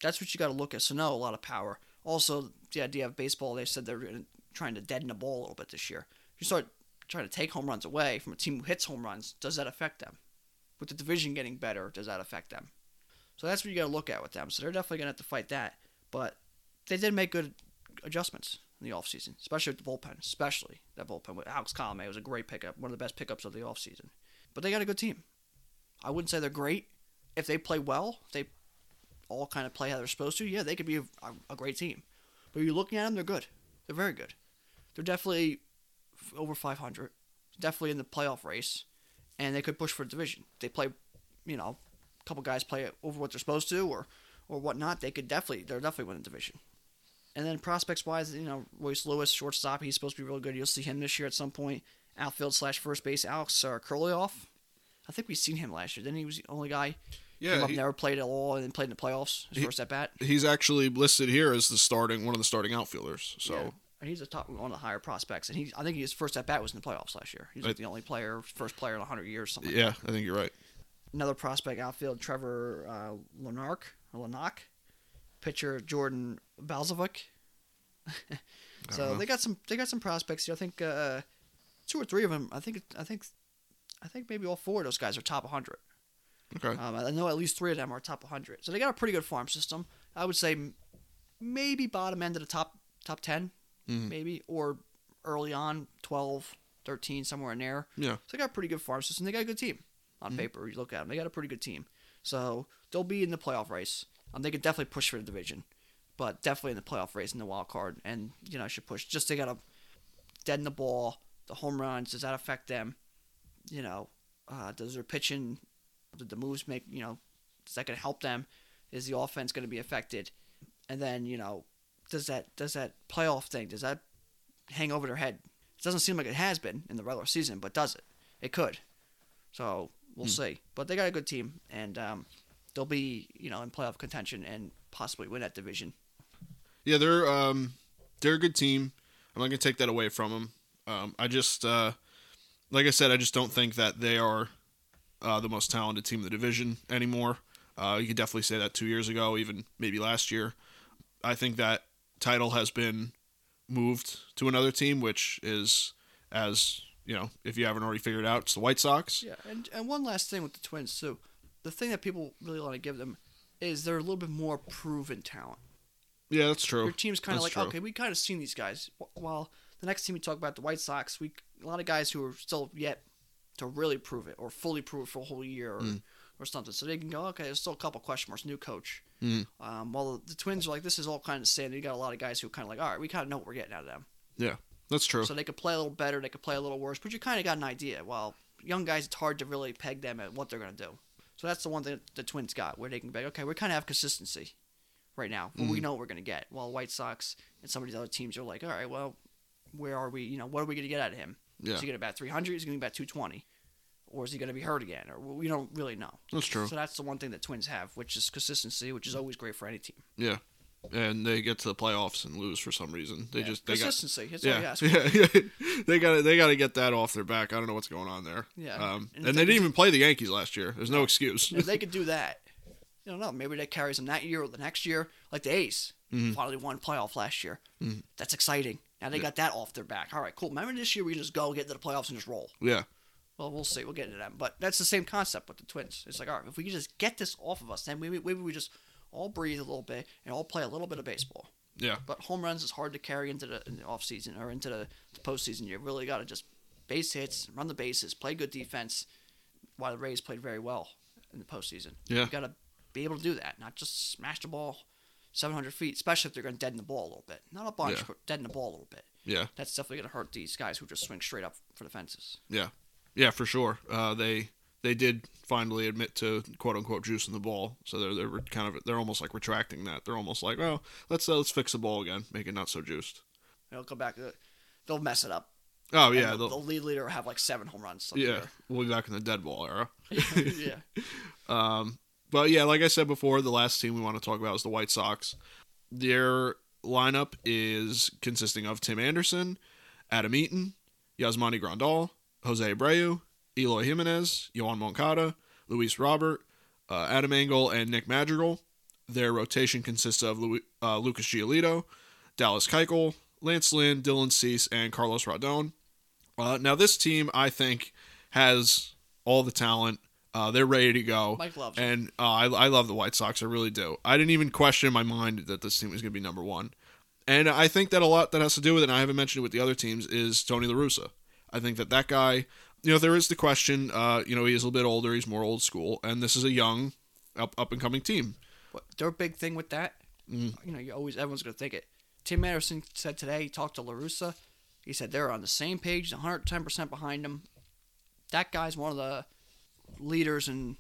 That's what you got to look at. So no, a lot of power. Also, the idea of baseball, they said they're trying to deaden the ball a little bit this year. You start trying to take home runs away from a team who hits home runs. Does that affect them? With the division getting better, does that affect them? So that's what you got to look at with them. So they're definitely going to have to fight that. But they did make good adjustments in the offseason, especially with the bullpen. Especially that bullpen with Alex Colomé was a great pickup, one of the best pickups of the offseason. But they got a good team. I wouldn't say they're great. If they play well, they all kind of play how they're supposed to, yeah, they could be a, a great team. But you're looking at them, they're good. They're very good. They're definitely over 500, definitely in the playoff race, and they could push for a division. They play, you know, a couple guys play over what they're supposed to or or whatnot. They could definitely, they're definitely winning the division. And then prospects wise, you know, Royce Lewis, shortstop, he's supposed to be real good. You'll see him this year at some point. Outfield slash first base, Alex uh, Kirilloff. I think we've seen him last year. Then he was the only guy. yeah. he- never played at all, and then played in the playoffs. His He- first at bat. he's actually listed here as the starting one of the starting outfielders. So Yeah. And he's a top one of the higher prospects, and he I think his first at bat was in the playoffs last year. He's like I- the only player, first player in hundred years, something. like yeah, I think you're right. Another prospect outfield Trevor uh, Larnach or Larnach, pitcher Jordan Balazovic. so Uh-huh. they got some they got some prospects. here. I think uh, two or three of them. I think. I think. I think maybe all four of those guys are top 100. Okay. Um, I know at least three of them are top 100. So they got a pretty good farm system. I would say maybe bottom end of the top top 10, Mhm. maybe, or early on 12, 13, somewhere in there. Yeah. So they got a pretty good farm system. They got a good team on Mhm. paper. You look at them, they got a pretty good team. So they'll be in the playoff race. Um, they could definitely push for the division, but definitely in the playoff race in the wild card. And you know, should push. Just they got to dead in the ball. The home runs does that affect them? You know, uh, does their pitching, did the moves make you know, is that going to help them? Is the offense going to be affected? And then you know, does that does that playoff thing does that hang over their head? It doesn't seem like it has been in the regular season, but does it? It could. So we'll Hmm. see. But they got a good team, and um, they'll be you know in playoff contention and possibly win that division. Yeah, they're um they're a good team. I'm not gonna take that away from them. Um, I just uh, like I said, I just don't think that they are uh, the most talented team in the division anymore. Uh, you could definitely say that two years ago, even maybe last year. I think that title has been moved to another team, which is as you know, if you haven't already figured out, it's the White Sox. Yeah, and and one last thing with the Twins too, the thing that people really want to give them is they're a little bit more proven talent. Yeah, that's true. Your team's kind of like true. okay, we kind of seen these guys. Wh- While the next team we talk about the White Sox, we a lot of guys who are still yet to really prove it or fully prove it for a whole year or, Mm. or something. So they can go okay. There's still a couple question marks. New coach. Mm. Um, while the, the Twins are like this is all kind of standard. You got a lot of guys who are kind of like all right, we kind of know what we're getting out of them. That's true. So they could play a little better, they could play a little worse, but you kind of got an idea. While young guys, it's hard to really peg them at what they're going to do. So that's the one thing that the Twins got, where they can be like, okay, we kind of have consistency right now. Well, we mm. know what we're going to get. While White Sox and some of these other teams are like, all right, well, where are we? You know, what are we going to get out of him? Yeah, Is he going to bat 300? Is he going to bat 220? Or is he going to be hurt again? Or we don't really know. that's true. So that's the one thing that Twins have, which is consistency, which is mm. always great for any team. Yeah, and they get to the playoffs and lose for some reason. They Yeah, just they consistency. All yeah, ask yeah, they got to they got to get that off their back. I don't know what's going on there. Yeah. um, And and, they they didn't even play the Yankees last year. There's no excuse. if they could do that, you don't know. Maybe that carries them that year or the next year, like the Ace Mhm. finally won playoff last year. Mhm. That's exciting. Now they Yeah. got that off their back. All right, cool. Remember this year we just go get to the playoffs and just roll. yeah, Well, we'll see. We'll get into that. But that's the same concept with the Twins. It's like, all right, if we can just get this off of us, then maybe, maybe we just all breathe a little bit and I'll play a little bit of baseball. yeah, But home runs is hard to carry into the, in the off season or into the, the postseason. You really got to just base hits, run the bases, play good defense. While the Rays played very well in the postseason. Yeah. You got to be able to do that, not just smash the ball 700 feet, especially if they're going to deaden the ball a little bit. Not a bunch, Yeah. but deaden the ball a little bit. yeah, That's definitely going to hurt these guys who just swing straight up for the fences. Yeah. Yeah, for sure. Uh, they they did finally admit to quote unquote juicing the ball, so they're they're kind of they're almost like retracting that. They're almost like, well, let's uh, let's fix the ball again, make it not so juiced. They'll come back. uh, They'll mess it up. Oh yeah, the, the lead leader will have like seven home runs. something yeah, we'll be back in the dead ball era. yeah. Um, but yeah, like I said before, the last team we want to talk about is the White Sox. Their lineup is consisting of Tim Anderson, Adam Eaton, Yasmani Grandal, Jose Abreu, Eloy Jimenez, Yoan Moncada, Luis Robert, uh, Adam Engel, and Nick Madrigal. Their rotation consists of Lu- uh, Lucas Giolito, Dallas Keuchel, Lance Lynn, Dylan Cease, and Carlos Rodon. Uh, now, this team, I think, has all the talent. Uh, they're ready to go. Mike loves. And uh, I, I love the White Sox. I really do. I didn't even question in my mind that this team was going to be number one. And I think that a lot that has to do with it, and I haven't mentioned it with the other teams, is Tony La Russa. I think that that guy, you know, there is the question, uh, you know, he is a little bit older, he's more old school, and this is a young, up, up and coming team. What, their big thing with that, Mm. you know, you always everyone's gonna think it. Tim Anderson said today he talked to La Russa. He said they're on the same page, 110 percent behind him. That guy's one of the leaders in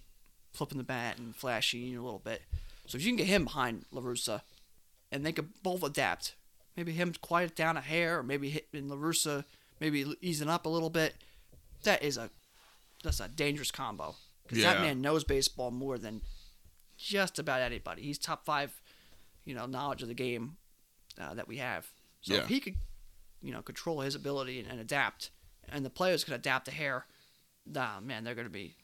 flipping the bat and flashy a little bit. So if you can get him behind La Russa, and they could both adapt, maybe him quiet down a hair, or maybe hit in La Russa, maybe easing up a little bit. That is a that's a dangerous combo because that man knows baseball more than just about anybody. He's top five, you know, knowledge of the game uh, that we have. So Yeah. if he could, you know, control his ability and, and adapt, and the players can adapt to hair, nah, man, they're going to be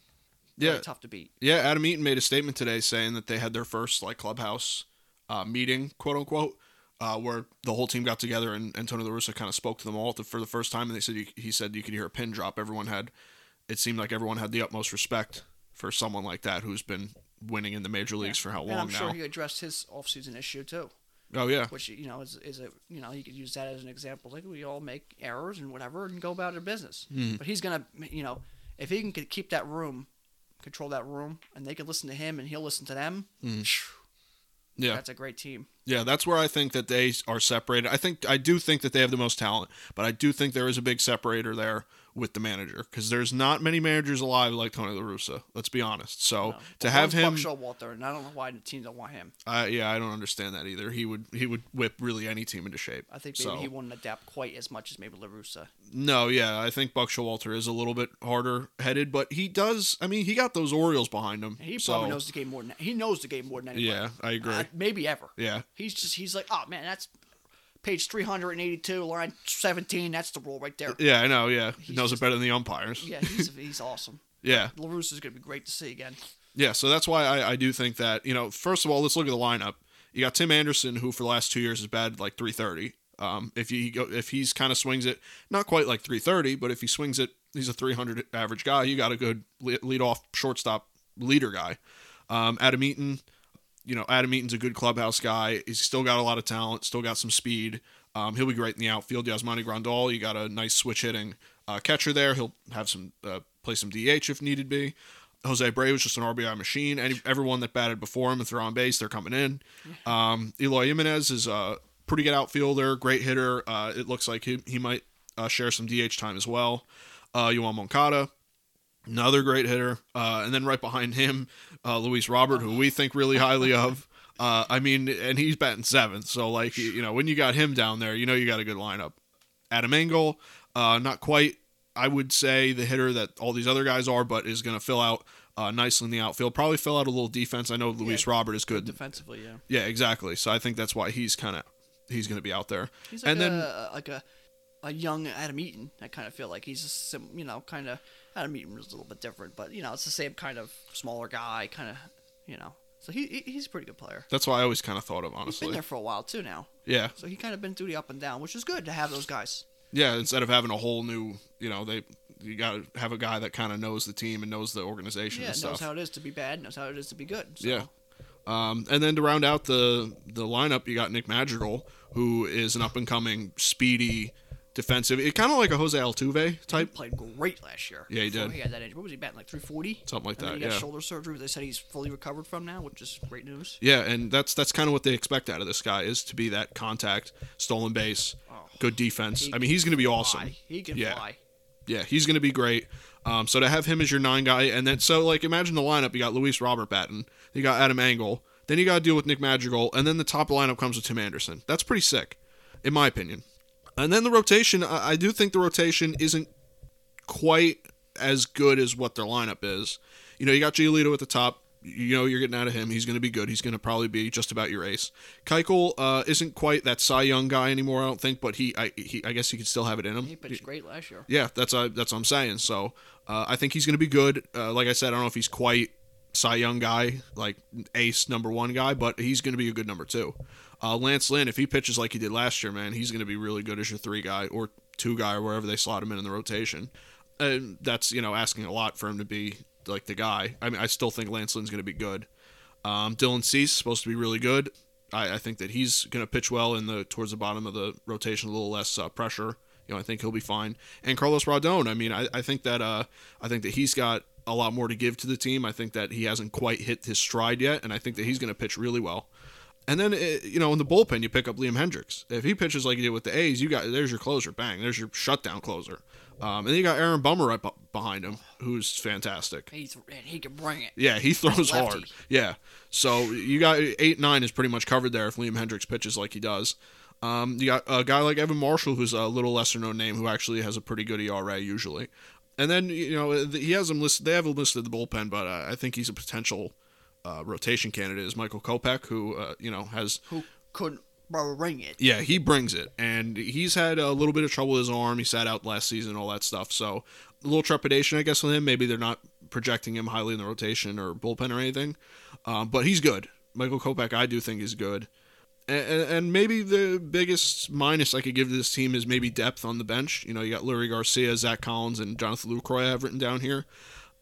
really Yeah. tough to beat. Yeah, Adam Eaton made a statement today saying that they had their first like clubhouse uh, meeting, quote unquote, uh, where the whole team got together and Antonio La Russa kind of spoke to them all for the first time, and they said you, he said you could hear a pin drop. Everyone had, it seemed like everyone had the utmost respect for someone like that who's been winning in the major leagues for how long and I'm now. sure he addressed his offseason issue too, oh yeah, which you know is is a you know you could use that as an example. Like we all make errors and whatever, and go about our business. Mm-hmm. But he's gonna you know if he can keep that room, control that room, and they can listen to him and he'll listen to them. Mm-hmm. phew, yeah. that's a great team. Yeah, that's where I think that they are separated. I think I do think that they have the most talent, but I do think there is a big separator there with the manager because there's not many managers alive like Tony La Russa. Let's be honest. So No. to have him, Buck Showalter, and I don't know why the team don't want him. uh, yeah, I don't understand that either. He would he would whip really any team into shape. I think maybe so, he wouldn't adapt quite as much as maybe La Russa. No, yeah, I think Buck Showalter is a little bit harder headed, but he does. I mean, he got those Orioles behind him. He so, probably knows the game more than he knows the game more than anybody. Yeah, I agree. Uh, maybe ever. Yeah, He's just he's like, oh man, that's page three hundred and eighty-two, line seventeen. That's the rule right there. yeah, I know. Yeah, he knows just- it better than the umpires. Yeah, he's he's awesome. yeah. La Russa's gonna be great to see again. Yeah, so that's why I, I do think that, you know, first of all, let's look at the lineup. You got Tim Anderson, who for the last two years has batted like 330. Um, if you go, if he's kind of swings it, not quite like 330, but if he swings it, he's a 300 average guy. You got a good lead off shortstop leader guy. Um, Adam Eaton, you know, Adam Eaton's a good clubhouse guy. He's still got a lot of talent, still got some speed. Um, he'll be great in the outfield. Yasmani Grandal, you got a nice switch hitting uh, catcher there. He'll have some uh, play some DH if needed be. Jose Abreu was just an RBI machine. Any, everyone that batted before him and threw on base, they're coming in. Um, Eloy Jimenez is a pretty good outfielder, great hitter. Uh, it looks like he, he might uh, share some DH time as well. Uh, Yoan Moncada, another great hitter. Uh, and then right behind him, uh, Luis Robert, who we think really highly of. Uh, I mean, and he's batting seventh. So, like, you know, when you got him down there, you know you got a good lineup. Adam Engel, uh, not quite, I would say, the hitter that all these other guys are, but is going to fill out uh, nicely in the outfield. Probably fill out a little defense. I know Luis Robert is good. Defensively, yeah. Yeah, exactly. So I think that's why he's kind of he's going to be out there. He's like and a then like a a young Adam Eaton. I kind of feel like he's just, you know, kind of Adam Eaton was a little bit different, but you know, it's the same kind of smaller guy, kind of, you know. So he, he he's a pretty good player. that's why I always kind of thought of He's been honestly. there for a while too now, Yeah, so he kind of been through the up and down, which is good to have those guys. yeah. Instead of having a whole new, you know, they you got to have a guy that kind of knows the team and knows the organization Yeah, and knows stuff. how it is to be bad, knows how it is to be good. So. Yeah. Um, and then to round out the the lineup, you got Nick Madrigal, who is an up and coming, speedy, defensive. It kind of like a Jose Altuve He type. played great last year. Yeah, he before did. He had that injury. What was he batting like 340? Something like and that, He got yeah. shoulder surgery. But they said he's fully recovered from now, which is great news. Yeah, and that's that's kind of what they expect out of this guy is to be that contact, stolen base, good defense. I mean, he's going to be awesome. He can Yeah. fly. Yeah, he's going to be great. Um, so to have him as your nine guy, and then so like imagine the lineup: you got Luis Robert batting, you got Adam Engel, then you got to deal with Nick Madrigal, and then the top lineup comes with Tim Anderson. That's pretty sick, in my opinion. And then the rotation, I, I do think the rotation isn't quite as good as what their lineup is. You know, you got Giolito at the top. You know, you're getting out of him. He's going to be good. He's going to probably be just about your ace. Keuchel uh, isn't quite that Cy Young guy anymore, I don't think, but he, I, he, I guess he could still have it in him. He pitched great last year. Yeah, that's uh, that's what I'm saying. So uh, I think he's going to be good. Uh, like I said, I don't know if he's quite Cy Young guy, like ace number one guy, but he's going to be a good number two. Uh, Lance Lynn, if he pitches like he did last year, man, he's going to be really good as your three guy or two guy or wherever they slot him in in the rotation. And that's you know asking a lot for him to be like the guy. I mean, I still think Lance Lynn's going to be good. Um, Dylan Cease supposed to be really good. I, I think that he's going to pitch well in the towards the bottom of the rotation, a little less uh, pressure. You know, I think he'll be fine. And Carlos Rodon, I mean, I, I think that uh, I think that he's got a lot more to give to the team. I think that he hasn't quite hit his stride yet, and I think that he's going to pitch really well. And then uh, you know in the bullpen you pick up Liam Hendriks. If he pitches like he did with the A's, you got there's your closer, bang, there's your shutdown closer. Um, and then you got Aaron Bummer right b- behind him, who's fantastic. He's and he can bring it. Yeah, he throws hard. Yeah, so you got eight nine is pretty much covered there if Liam Hendriks pitches like he does. Um, you got a guy like Evan Marshall who's a little lesser known name who actually has a pretty good ERA usually. And then you know he has him listed. They have him listed the bullpen, but uh, I think he's a potential uh, rotation candidate. Is Michael Kopech, who uh, you know has Who couldn't bring it? yeah, he brings it, and he's had a little bit of trouble with his arm. He sat out last season, all that stuff. So a little trepidation, I guess, with him. Maybe they're not projecting him highly in the rotation or bullpen or anything, um, but he's good. Michael Kopech, I do think is good. And, and maybe the biggest minus I could give to this team is maybe depth on the bench. You know, you got Leury Garcia, Zach Collins, and Jonathan Lucroy I have written down here.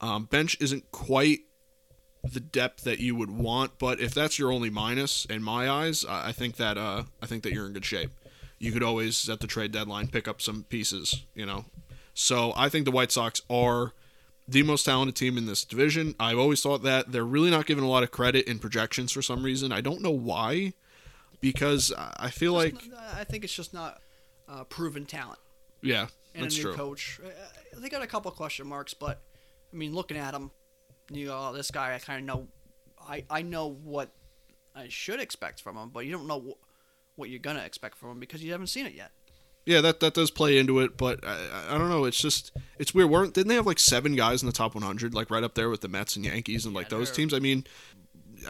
Um, bench isn't quite the depth that you would want, but if that's your only minus in my eyes, I I think that uh, I think that you're in good shape. You could always at the trade deadline pick up some pieces, you know. So I think the White Sox are the most talented team in this division. I've always thought that they're really not given a lot of credit in projections for some reason. I don't know why, because I feel like Just not- I think it's just not uh, proven talent yeah, and that's a new true. coach. Uh, They got a couple question marks, but I mean, looking at him, you go, oh, this guy, I kind of know. I I know what I should expect from him, but you don't know wh- what you're gonna expect from him because you haven't seen it yet. Yeah, that that does play into it, but I, I- I don't know. It's just it's weird. weren't didn't they have like seven guys in the top 100, like right up there with the Mets and Yankees and like Yeah, those teams? I mean,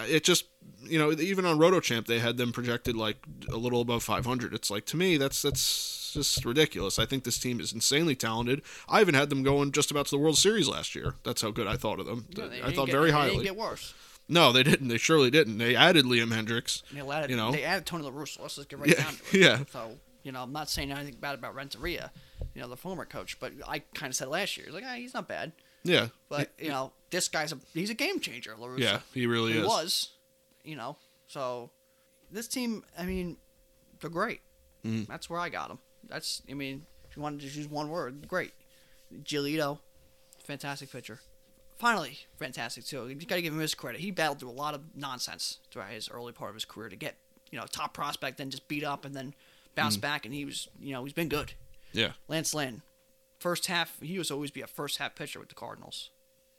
it just you know even on RotoChamp they had them projected like a little above 500. It's like to me that's that's just ridiculous. I think this team is insanely talented. I even had them going just about to the World Series last year. That's how good I thought of them. They I thought get- very they highly. Didn't get worse. no, they didn't. They surely didn't. They added Liam Hendriks. They added, You know? they added Tony La Russa. Let's just get right Yeah, down to it. yeah. So you know, I'm not saying anything bad about Renteria, you know, the former coach, but I kind of said last year, like, ah, he's not bad. Yeah, But you know, this guy's a he's a game changer, La Russa. yeah, he really he is. was, you know. So this team, I mean, they're great. Mhm. That's where I got them. That's, I mean, if you wanted to just use one word, great. Giolito, fantastic pitcher. Finally, fantastic too. You got to give him his credit. He battled through a lot of nonsense throughout his early part of his career to get, you know, top prospect, then just beat up and then bounce back, and he was, you know, he's been good. Yeah, Lance Lynn, first half, he was always be a first half pitcher with the Cardinals.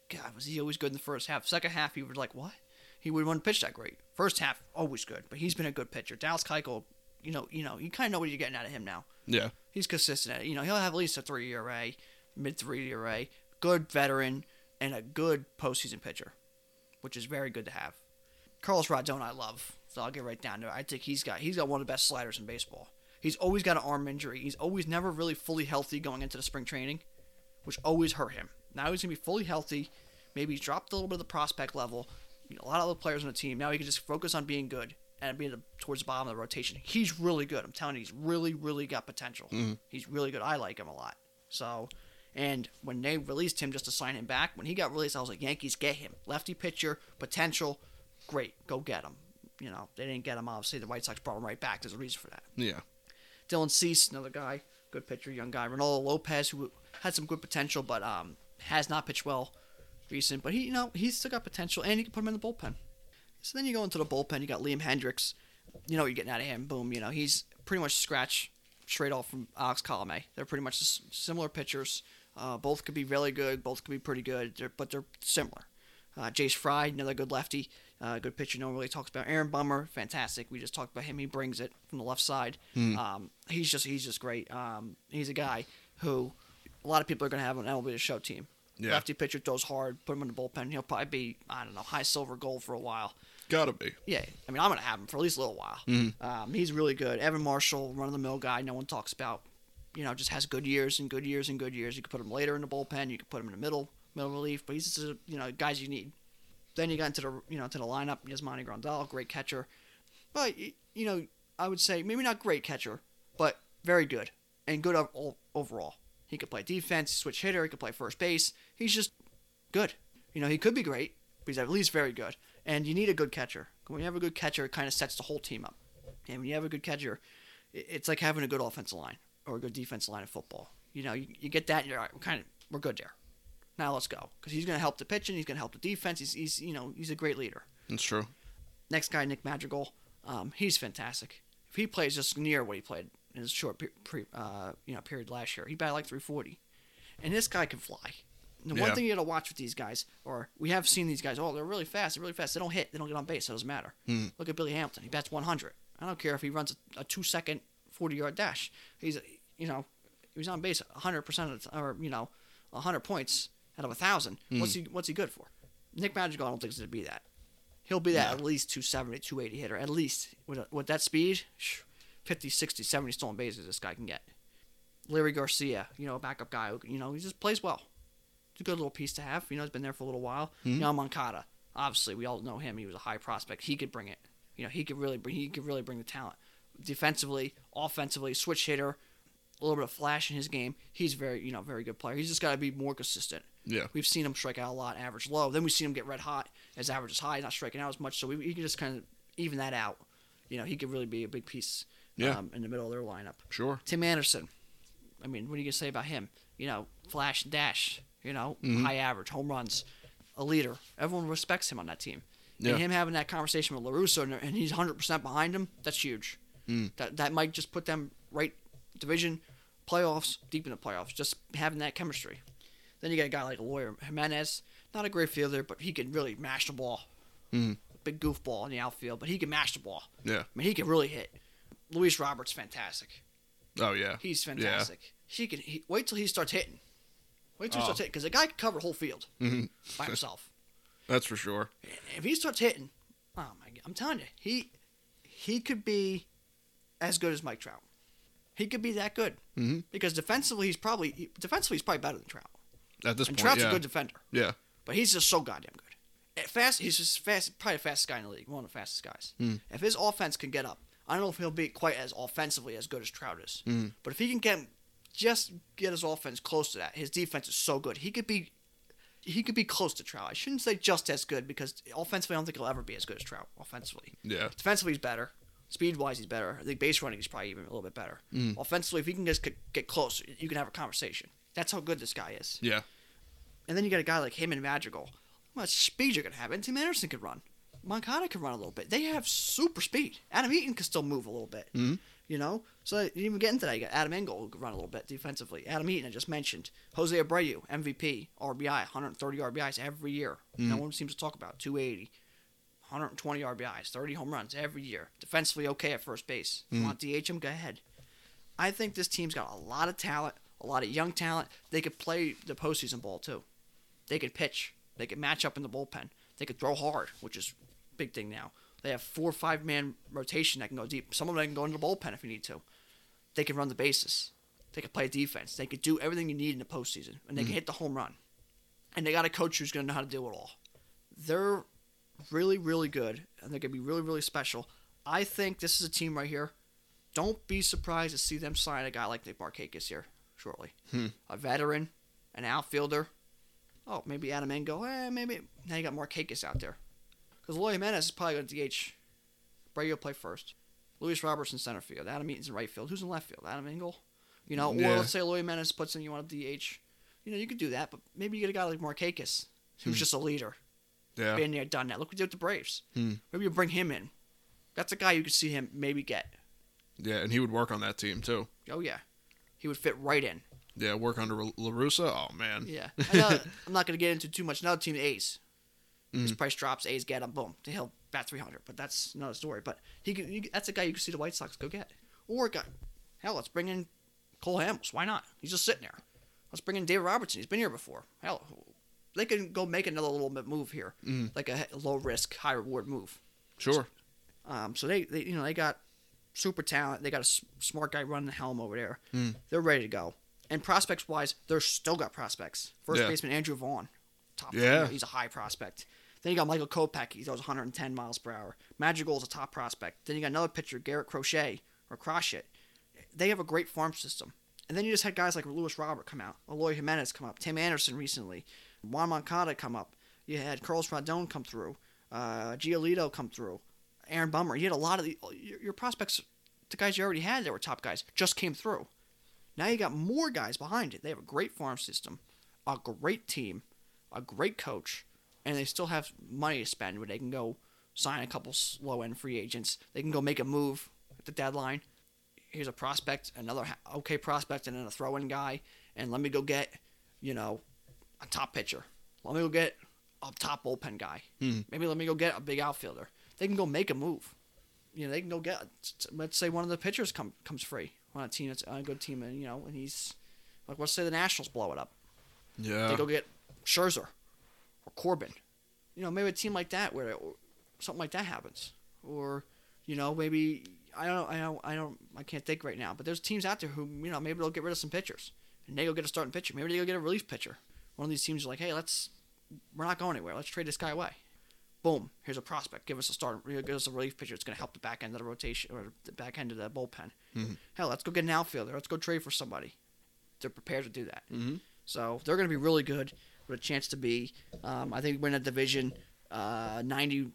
God, was he always good in the first half? Second half, he was like, what? He would want to pitch that great. First half, always good, but he's been a good pitcher. Dallas Keuchel, you know, you know, you kind of know what you're getting out of him now. yeah, He's consistent. At it. You know, he'll have at least a three ERA, mid three ERA, good veteran, and a good postseason pitcher, which is very good to have. Carlos Rodon, I love, so I'll get right down to it. I think he's got he's got one of the best sliders in baseball. He's always got an arm injury. He's always never really fully healthy going into the spring training, which always hurt him. Now he's gonna be fully healthy. Maybe he's dropped a little bit of the prospect level. You know, a lot of other players on the team. Now he can just focus on being good and being the, towards the bottom of the rotation. He's really good. I'm telling you, he's really, really got potential. Mm-hmm. He's really good. I like him a lot. So, and when they released him just to sign him back, when he got released, I was like, Yankees, get him. Lefty pitcher, potential, great, go get him. You know, they didn't get him. Obviously, the White Sox brought him right back. There's a reason for that. yeah. Dylan Cease, another guy, good pitcher, young guy. Reynaldo Lopez, who had some good potential, but um, has not pitched well recent. But he, you know, he's still got potential, and you can put him in the bullpen. So then you go into the bullpen. You got Liam Hendriks. You know what you're getting out of him. Boom. You know he's pretty much scratch straight off from Alex Colome. They're pretty much similar pitchers. Uh, both could be really good. Both could be pretty good. They're, but they're similar. Uh, Jace Fry, another good lefty, uh, good pitcher. No one really talks about Aaron Bummer, fantastic. We just talked about him. He brings it from the left side. Um, he's just he's just great. Um, he's a guy who a lot of people are going to have on MLB Show team. Yeah. Lefty pitcher throws hard. Put him in the bullpen. He'll probably be I don't know high silver gold for a while. Gotta be. Yeah, I mean I'm going to have him for at least a little while. Um, he's really good. Evan Marshall, run of the mill guy. No one talks about. You know, just has good years and good years and good years. You could put him later in the bullpen. You could put him in the middle, middle relief. But he's just a, you know guys you need. Then you got into the you know to the lineup. Yasmani Grandal, great catcher, but you know I would say maybe not great catcher, but very good and good overall. He could play defense, switch hitter. He could play first base. He's just good. You know he could be great, but he's at least very good. And you need a good catcher. When you have a good catcher, it kind of sets the whole team up. And when you have a good catcher, it's like having a good offensive line or a good defensive line in football. You know, you, you get that, you're right, we're kind of we're good there. Now let's go because he's going to help the pitching. He's going to help the defense. He's, he's you know he's a great leader. That's true. Next guy, Nick Madrigal. Um, he's fantastic. If he plays just near what he played in his short pre, uh, you know period last year, he batted like 340, and this guy can fly. The one thing you got to watch with these guys, or we have seen these guys. Oh, they're really fast. They're really fast. They don't hit. They don't get on base. It doesn't matter. Look at Billy Hamilton. He bats 100. I don't care if he runs a, a two second 40 yard dash. He's you know he was on base 100 percent of the time, or you know 100 points out of a thousand. Hmm. What's he What's he good for? Nick Madrigal, I don't think is going to be that. He'll be that at least 270, 280 hitter. At least with, a, with that speed, sh- 50, 60, 70 stolen bases this guy can get. Leury Garcia, you know, a backup guy, who, you know, he just plays well. It's a good little piece to have. You know, he's been there for a little while. Hmm. Now Moncada, obviously, we all know him. He was a high prospect. He could bring it. You know, he could really bring he could really bring the talent. Defensively, offensively, switch hitter, a little bit of flash in his game. He's very you know very good player. He's just got to be more consistent. Yeah. We've seen him strike out a lot, average low. Then we've seen him get red hot as average is high, not striking out as much. So we, he can just kind of even that out. You know, he could really be a big piece Yeah. um, in the middle of their lineup. Sure. Tim Anderson. I mean, what are you gonna say about him? You know, flash dash. You know, Mm-hmm. high average, home runs, a leader. Everyone respects him on that team. Yeah. And him having that conversation with Larusso and, and he's 100 percent behind him. That's huge. Mm. That that might just put them right division playoffs, deep in the playoffs. Just having that chemistry. Then you got a guy like Eloy Jimenez. Not a great fielder, but he can really mash the ball. Mhm. Big goofball in the outfield, but he can mash the ball. Yeah. I mean, he can really hit. Luis Roberts, fantastic. Oh yeah. He's Yeah. fantastic. He can he, wait till he starts hitting. Wait till he Oh. starts hitting because the guy can cover whole field Mhm. by himself. That's for sure. if he starts hitting, oh my god, I'm telling you, he he could be as good as Mike Trout. He could be that good Mhm. because defensively he's probably defensively he's probably better than Trout. At this And point, Trout's yeah. a good defender, yeah. but he's just so goddamn good. At fast, he's just fast, probably the fastest guy in the league, one of the fastest guys. Hmm. If his offense can get up, I don't know if he'll be quite as offensively as good as Trout is, Hmm. but if he can get just get his offense close to that, his defense is so good. He could be he could be close to Trout. I shouldn't say just as good because offensively, I don't think he'll ever be as good as Trout. Offensively, Yeah. defensively, he's better. Speed wise, he's better. I think base running, he's probably even a little bit better. Mm. Offensively, if he can just get- get close, you can have a conversation. That's how good this guy is. Yeah. And then you got a guy like him and Madrigal. How much speed you're gonna have? And Tim Anderson could run. Moncada can run a little bit. They have super speed. Adam Eaton can still move a little bit. Mhm. You know, so you even get into that. You got Adam Engel who run a little bit defensively. Adam Eaton I just mentioned. Jose Abreu, MVP, RBI, 130 RBIs every year. No one seems to talk about 280. 120 RBIs, 30 home runs every year. Defensively okay at first base. You want DH him, go ahead. I think this team's got a lot of talent, a lot of young talent. They could play the postseason ball too. They could pitch. They could match up in the bullpen. They could throw hard, which is a big thing now. They have four or five man rotation that can go deep. Some of them can go into the bullpen if you need to. They can run the bases. They can play defense. They could do everything you need in the postseason, and they can mm-hmm. hit the home run. And they got a coach who's going to know how to do it all. They're really, really good, and they're going to be really, really special. I think this is a team right here. Don't be surprised to see them sign a guy like Nick Markakis here shortly. Hmm. A veteran, an outfielder. Oh, maybe Adam Engel. Eh, maybe now you got Markakis out there. Because Eloy Jimenez is probably going to DH. Brady will play first. Luis Roberts in center field. Adam Eaton's in right field. Who's in left field? Adam Engel. You know, or let's say Eloy Jimenez puts in you want a DH. You know, you could do that, but maybe you get a guy like Markakis, who's just a leader. Yeah. Been there, done that. Look what you did with the Braves. Hmm. Maybe you bring him in. That's a guy you could see him maybe get. Yeah, and he would work on that team too. Oh yeah, he would fit right in. Yeah, work under La Russa. Oh man. Yeah, I I'm not going to get into too much. Another team, A's. His Mhm. price drops, A's get him. Boom, he'll bat 300. But that's another story. But he can. You, that's a guy you can see the White Sox go get. Or guy. Hell, let's bring in Cole Hamels. Why not? He's just sitting there. Let's bring in David Robertson. He's been here before. Hell, they can go make another little bit move here, Mhm. like a low risk, high reward move. Sure. Um, so they, they, you know, they got super talent. They got a s- smart guy running the helm over there. Mm. They're ready to go. And prospects wise, they're still got prospects. First Yeah. baseman Andrew Vaughn, top. Yeah. he's a high prospect. Then you got Michael Kopech. He throws 110 miles per hour. Madrigal's a top prospect. Then you got another pitcher, Garrett Crochet or Crochet. They have a great farm system. And then you just had guys like Luis Robert come out, Eloy Jimenez come up, Tim Anderson recently, Yoan Moncada come up. You had Carlos Rodon come through, uh, Giolito come through, Aaron Bummer. You had a lot of the, your, your prospects, the guys you already had that were top guys, just came through. Now you got more guys behind it. They have a great farm system, a great team, a great coach, and they still have money to spend where they can go sign a couple low end free agents. They can go make a move at the deadline. Here's a prospect, another okay prospect, and then a throw in guy. And let me go get, you know, a top pitcher. Let me go get a top bullpen guy. Hmm. Maybe let me go get a big outfielder. They can go make a move. You know, they can go get. Let's say one of the pitchers come comes free on a team that's on a good team, and you know, and he's like, let's say the Nationals blow it up. Yeah. They go get Scherzer or Corbin. You know, maybe a team like that where something like that happens, or you know, maybe I don't, I don't, I don't, I can't think right now. But there's teams out there who you know maybe they'll get rid of some pitchers and they go get a starting pitcher. Maybe they go get a relief pitcher. One of these teams is like, hey, let's, we're not going anywhere. Let's trade this guy away. Boom, here's a prospect. Give us a start. Give us a relief pitcher. It's going to help the back end of the rotation or the back end of the bullpen. Mhm. Hell, let's go get an outfielder. Let's go trade for somebody. They're prepared to do that. Mm-hmm. So they're going to be really good with a chance to be, um, I think, win a division, uh, 90,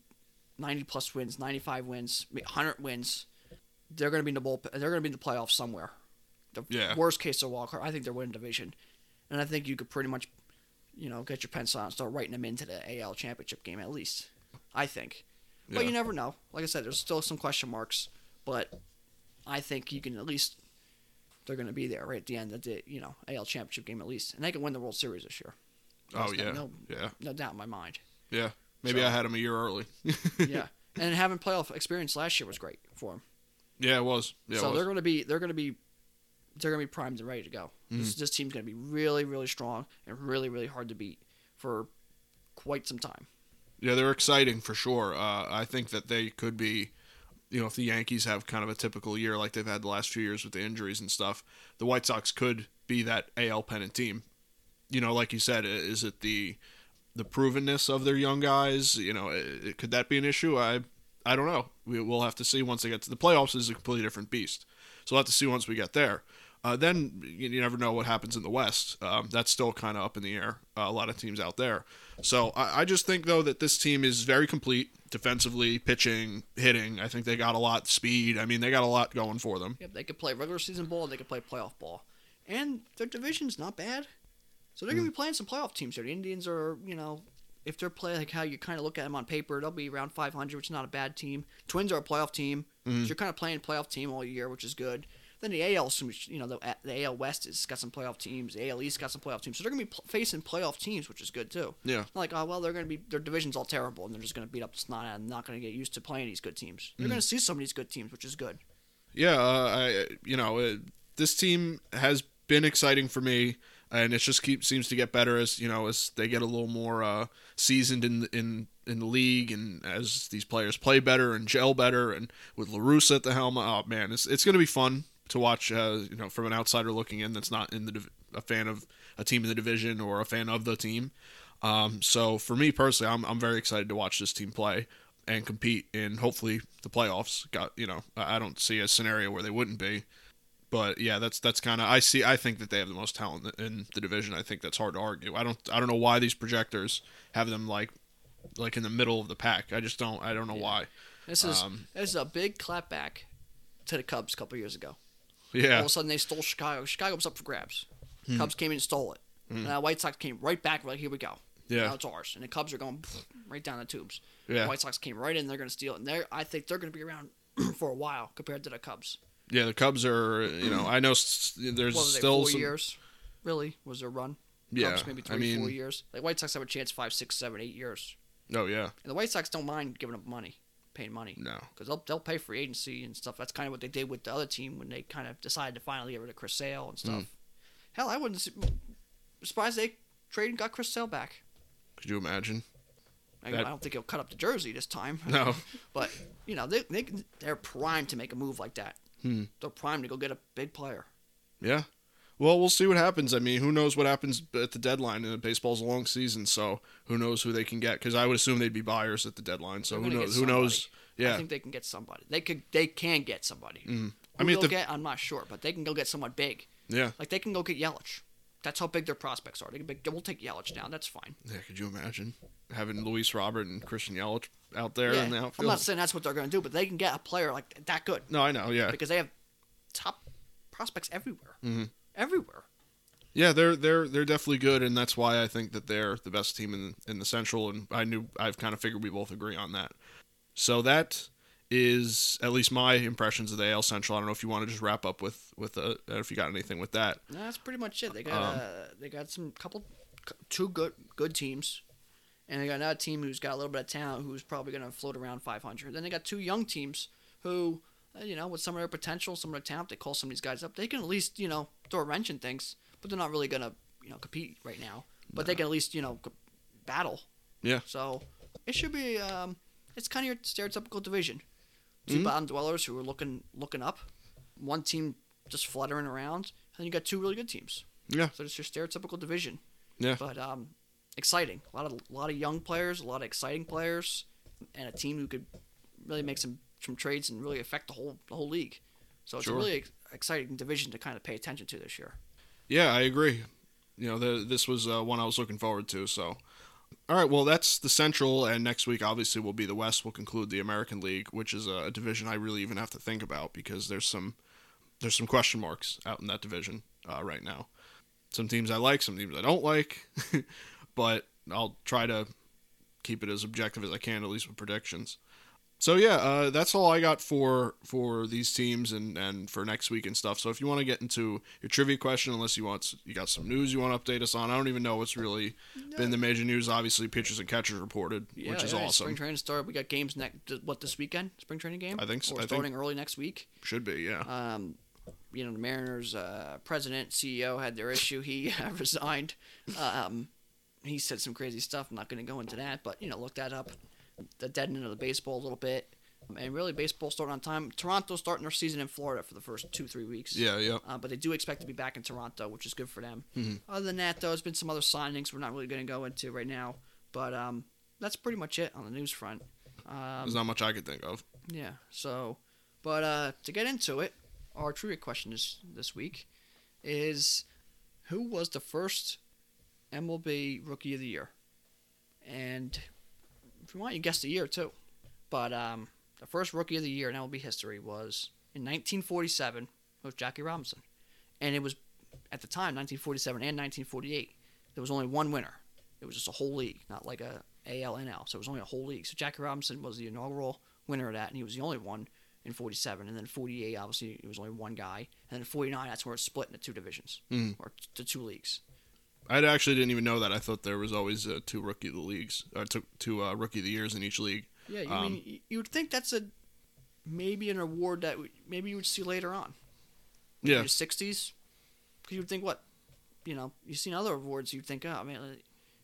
90 plus wins, 95 wins, 100 wins. They're going to be in the bullpen. They're going to be in the playoffs somewhere. The Yeah. worst case of wild card. I think they're winning division. And I think you could pretty much, you know, get your pencil out and start writing them into the AL championship game at least. I think. But you never know. Like I said, there's still some question marks. But I think you can at least they're going to be there right at the end of the you know AL championship game at least, and they can win the World Series this year. Oh yeah, no, yeah, no doubt in my mind. yeah. Maybe So- I had him a year early. yeah, and having playoff experience last year was great for them. yeah, it was. Yeah, so it was. they're going to be they're going to be they're going to be primed and ready to go. Mm-hmm. This, this team's going to be really really strong and really really hard to beat for quite some time. Yeah, they're exciting for sure. Uh, I think that they could be, you know, if the Yankees have kind of a typical year like they've had the last few years with the injuries and stuff, the White Sox could be that AL pennant team. You know, like you said, is it the the provenness of their young guys? You know, i- could that be an issue? I I don't know. We, we'll have to see once they get to the playoffs. Is a completely different beast. So we'll have to see once we get there. Uh, then you, never know what happens in the West. Um, that's still kind of up in the air. Uh, a lot of teams out there. So I, I just think though that this team is very complete defensively, pitching, hitting. I think they got a lot speed. I mean, they got a lot going for them. Yep, they could play regular season ball, and they could play playoff ball, and their division's not bad. So they're going to be playing some playoff teams here. The Indians are, you know, if they're playing like how you kind of look at them on paper, they'll be around 500, which is not a bad team. Twins are a playoff team, so you're kind of playing playoff team all year, which is good. Then the AL, you know, the, the AL West has got some playoff teams. The AL East got some playoff teams, so they're going to be facing playoff teams, which is good too. Yeah. Not like, oh well, they're going to be their division's all terrible, and they're just going to beat up the snot and not going to get used to playing these good teams. They're going to see some of these good teams, which is good. Yeah, uh, I you know uh, this team has been exciting for me, and it just keeps seems to get better as you know as they get a little more uh, seasoned in in in the league, and as these players play better and gel better, and with La Russa at the helm, oh man, it's it's gonna be fun to watch. Uh, you know, from an outsider looking in, that's not in the div- a fan of a team in the division or a fan of the team. Um, so for me personally, I'm I'm very excited to watch this team play and compete in hopefully the playoffs. Got you know, I don't see a scenario where they wouldn't be. But yeah, that's that's kind of I see. I think that they have the most talent in the division. I think that's hard to argue. I don't I don't know why these projectors have them like like in the middle of the pack. I just don't I don't know why. This is Um, this is a big clapback to the Cubs a couple years ago. All of a sudden they stole Chicago. Chicago was up for grabs. Hmm. Cubs came in and stole it. And the White Sox came right back. Like here we go. Yeah. Now it's ours. And the Cubs are going right down the tubes. Yeah. The White Sox came right in. They're going to steal it. And they're I think they're going to be around for a while compared to the Cubs. yeah. The Cubs are you know I know there's still Four some years. Really was their run? yeah. Cubs maybe I three, four years. The White Sox have a chance five, six, seven, eight years. oh yeah And the White Sox don't mind giving up money, paying money. no because they'll they'll pay free agency and stuff. That's kind of what they did with the other team when they kind of decided to finally get rid of Chris Sale and stuff. Mm. Hell, I wouldn't su- surprised they traded and got Chris Sale back. could you imagine I, That- I don't think he'll cut up the jersey this time. no but you know they they they're primed to make a move like that. Hmm. They're primed to go get a big player. Yeah. Well, we'll see what happens. I mean, who knows what happens at the deadline? And baseball's a long season, so who knows who they can get? Because I would assume they'd be buyers at the deadline. So who knows? Who knows? Yeah. I think they can get somebody. They could they can get somebody. Mm. I mean, the- get, I'm not sure, but they can go get someone big. yeah. Like they can go get Yelich. That's how big their prospects are. They can big, we'll take Yelich down. That's fine. Yeah. Could you imagine having Luis Robert and Christian Yelich out there Yeah, in the outfield? I'm not saying that's what they're going to do, but they can get a player like that good No, I know. Yeah. because they have top prospects everywhere. Mhm. Everywhere. Yeah, they're they're they're definitely good, and that's why I think that they're the best team in in the Central. And I knew I've kind of figured we both agree on that. So that is at least my impressions of the AL Central. I don't know if you want to just wrap up with with a, if you got anything with that. No, that's pretty much it. They got Um, uh, they got some couple two good good teams, and they got another team who's got a little bit of talent who's probably going to float around 500. Then they got two young teams who, uh, you know, with some of their potential, some of their talent, they call some of these guys up. They can at least you know throw a wrench in things, but they're not really going to you know compete right now. But they can at least you know battle. Yeah. So it should be um, it's kind of your stereotypical division. 2 Mhm. bottom dwellers who are looking looking up, one team just fluttering around, and then you got two really good teams. Yeah. So it's your stereotypical division. Yeah. But um, exciting. A lot of a lot of young players, a lot of exciting players, and a team who could really make some some trades and really affect the whole the whole league. So it's Sure. a really ex- exciting division to kind of pay attention to this year. Yeah, I agree. You know, the, this was uh, one I was looking forward to. So, all right, well, that's the Central, and next week obviously will be the West. We'll conclude the American League, which is a division I really even have to think about because there's some there's some question marks out in that division uh, right now. Some teams I like, some teams I don't like, but I'll try to keep it as objective as I can, at least with predictions. So yeah, uh, that's all I got for for these teams and, and for next week and stuff. So if you want to get into your trivia question, unless you want you got some news you want to update us on, I don't even know what's really been the major news. Obviously, pitchers and catchers reported, Yeah, which is yeah, awesome. Spring training started. We got games next. What this weekend? Spring training game. I think so- Or I starting early next week. Should be, yeah. Um, you know, the Mariners' uh, president, CEO had their issue. He uh, resigned. Um, he said some crazy stuff. I'm not going to go into that, but you know, look that up. The dead end of the baseball a little bit, and really baseball starting on time. Toronto's starting their season in Florida for the first two three weeks. yeah, yeah. Uh, but they do expect to be back in Toronto, which is good for them. Mhm. Other than that, though, there's been some other signings we're not really going to go into right now. But um, that's pretty much it on the news front. Um, There's not much I could think of. yeah. So, but uh, to get into it, our trivia question this this week is, who was the first MLB Rookie of the Year? And you want, you guess the year too. But um, the first Rookie of the Year in MLB history was in 1947 It was Jackie Robinson, and it was at the time 1947 and 1948. There was only one winner. It was just a whole league, not like a ALNL. So it was only a whole league. So Jackie Robinson was the inaugural winner of that, and he was the only one in 47. And then 48, obviously, it was only one guy. And then 49, that's where it's split into two divisions, Mhm. or t- the two leagues. I actually didn't even know that. I thought there was always uh, two rookie of the leagues, or two, two uh, rookie of the years in each league. Yeah, you um, mean you would think that's a maybe an award that maybe you would see later on. in Yeah, the 60s. Because you would think what, you know, you've seen other awards. You'd think, oh, I mean,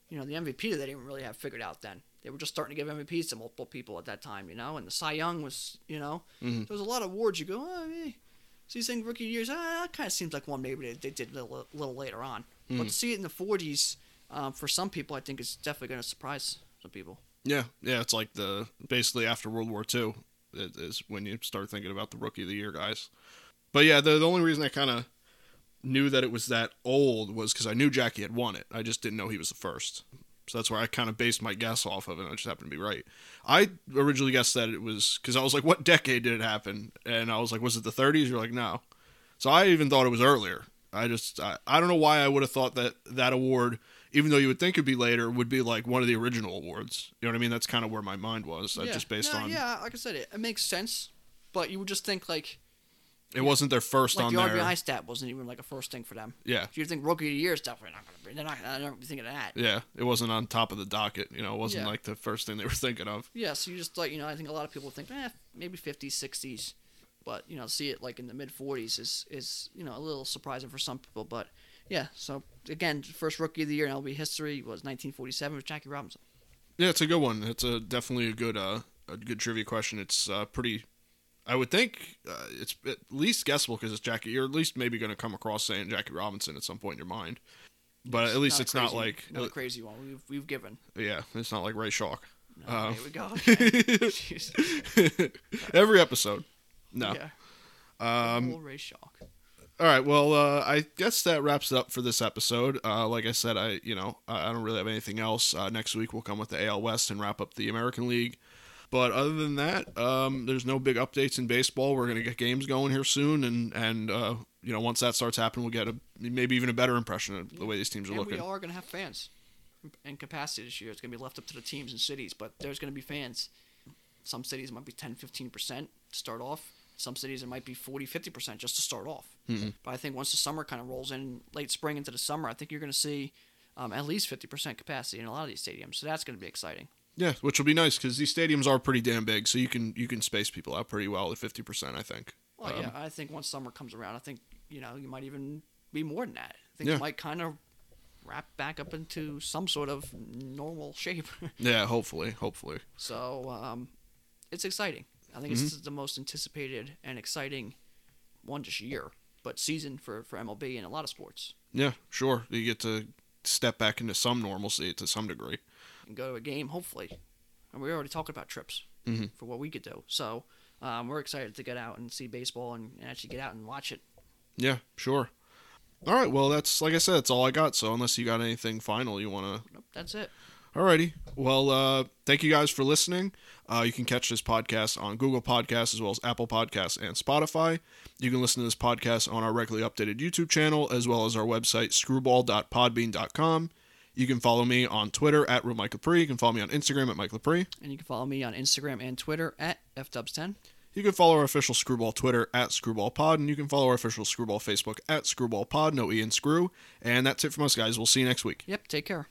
you know, the MVP that they didn't really have figured out then. They were just starting to give MVPs to multiple people at that time, you know. And the Cy Young was, you know, Mhm. there was a lot of awards. You go, oh, eh. So you think rookie years? Ah, that kind of seems like one maybe they, they did a little, little later on. But Mhm. to see it in the 40s, um, for some people, I think it's definitely going to surprise some people. yeah, yeah. It's like the basically after World War II is when you start thinking about the rookie of the year guys. But yeah, the the only reason I kind of knew that it was that old was because I knew Jackie had won it. I just didn't know he was the first. So that's where I kind of based my guess off of it. And I just happened to be right. I originally guessed that it was because I was like, "What decade did it happen?" And I was like, "Was it the 30s?" You're like, "No." So I even thought it was earlier. I just I, I don't know why I would have thought that that award, even though you would think it'd be later, would be like one of the original awards. You know what I mean? That's kind of where my mind was. Uh, just based No, on Yeah, like I said, it, it makes sense. But you would just think like it wasn't their first like on the. RBI stat wasn't even like a first thing for them. Yeah, you think rookie of the year is definitely not going to be. They're not. I don't be thinking of that. yeah. It wasn't on top of the docket. You know, it wasn't Yeah. like the first thing they were thinking of. Yeah. So you just like you know I think a lot of people think eh maybe 50s 60s, but you know see it like in the mid 40s is is you know a little surprising for some people. But yeah. So again, first rookie of the year in LB history was 1947 with Jackie Robinson. Yeah, it's a good one. It's a definitely a good uh a good trivia question. It's uh, pretty. I would think uh, it's at least guessable because it's Jackie. You're at least maybe going to come across saying Jackie Robinson at some point in your mind. But at least a it's not like not a crazy one. We've we've given. yeah, it's not like Ray Schalk. No, Um, here we go. Jeez. Every episode. No. Yeah. Um, Little Ray Schalk. All right. Well, uh, I guess that wraps it up for this episode. Uh, like I said, I you know I I don't really have anything else. Uh, next week we'll come with the AL West and wrap up the American League. But other than that, um, there's no big updates in baseball. We're gonna get games going here soon, and and uh, you know once that starts happening, we'll get a maybe even a better impression of the way these teams are And looking. we are going to have fans in capacity this year. It's going to be left up to the teams and cities, but there's going to be fans. Some cities might be 10, 15% to start off. Some cities it might be 40, 50% just to start off. Mhm. But I think once the summer kind of rolls in, late spring into the summer, I think you're going to see um, at least 50% capacity in a lot of these stadiums. So that's going to be exciting. Yeah, which will be nice because these stadiums are pretty damn big, so you can you can space people out pretty well at fifty percent. I think. Well, Um, yeah, I think once summer comes around, I think, you know, you might even be more than that. I think Yeah. you might kind of wrap back up into some sort of normal shape. Yeah, hopefully, hopefully. So um, it's exciting. I think Mm-hmm. this is the most anticipated and exciting one this year, but season for, for MLB and a lot of sports. Yeah, sure. You get to step back into some normalcy to some degree. And go to a game, hopefully. and we already talked about trips Mhm. for what we could do. So um, we're excited to get out and see baseball and, and actually get out and watch it. Yeah, sure. All right. Well, that's like I said, that's all I got. So unless you got anything final you want to Nope, that's it. Alrighty. Well, uh, thank you guys for listening. Uh, you can catch this podcast on Google Podcasts as well as Apple Podcasts and Spotify. You can listen to this podcast on our regularly updated YouTube channel as well as our website, screwball.podbean.com. You can follow me on Twitter at Real Mike Lepre. You can follow me on Instagram at Mike Lepre. And you can follow me on Instagram and Twitter at fdubs10. You can follow our official Screwball Twitter at ScrewballPod, and you can follow our official Screwball Facebook at ScrewballPod, no E and Screw. And that's it from us, guys. We'll see you next week. Yep, take care.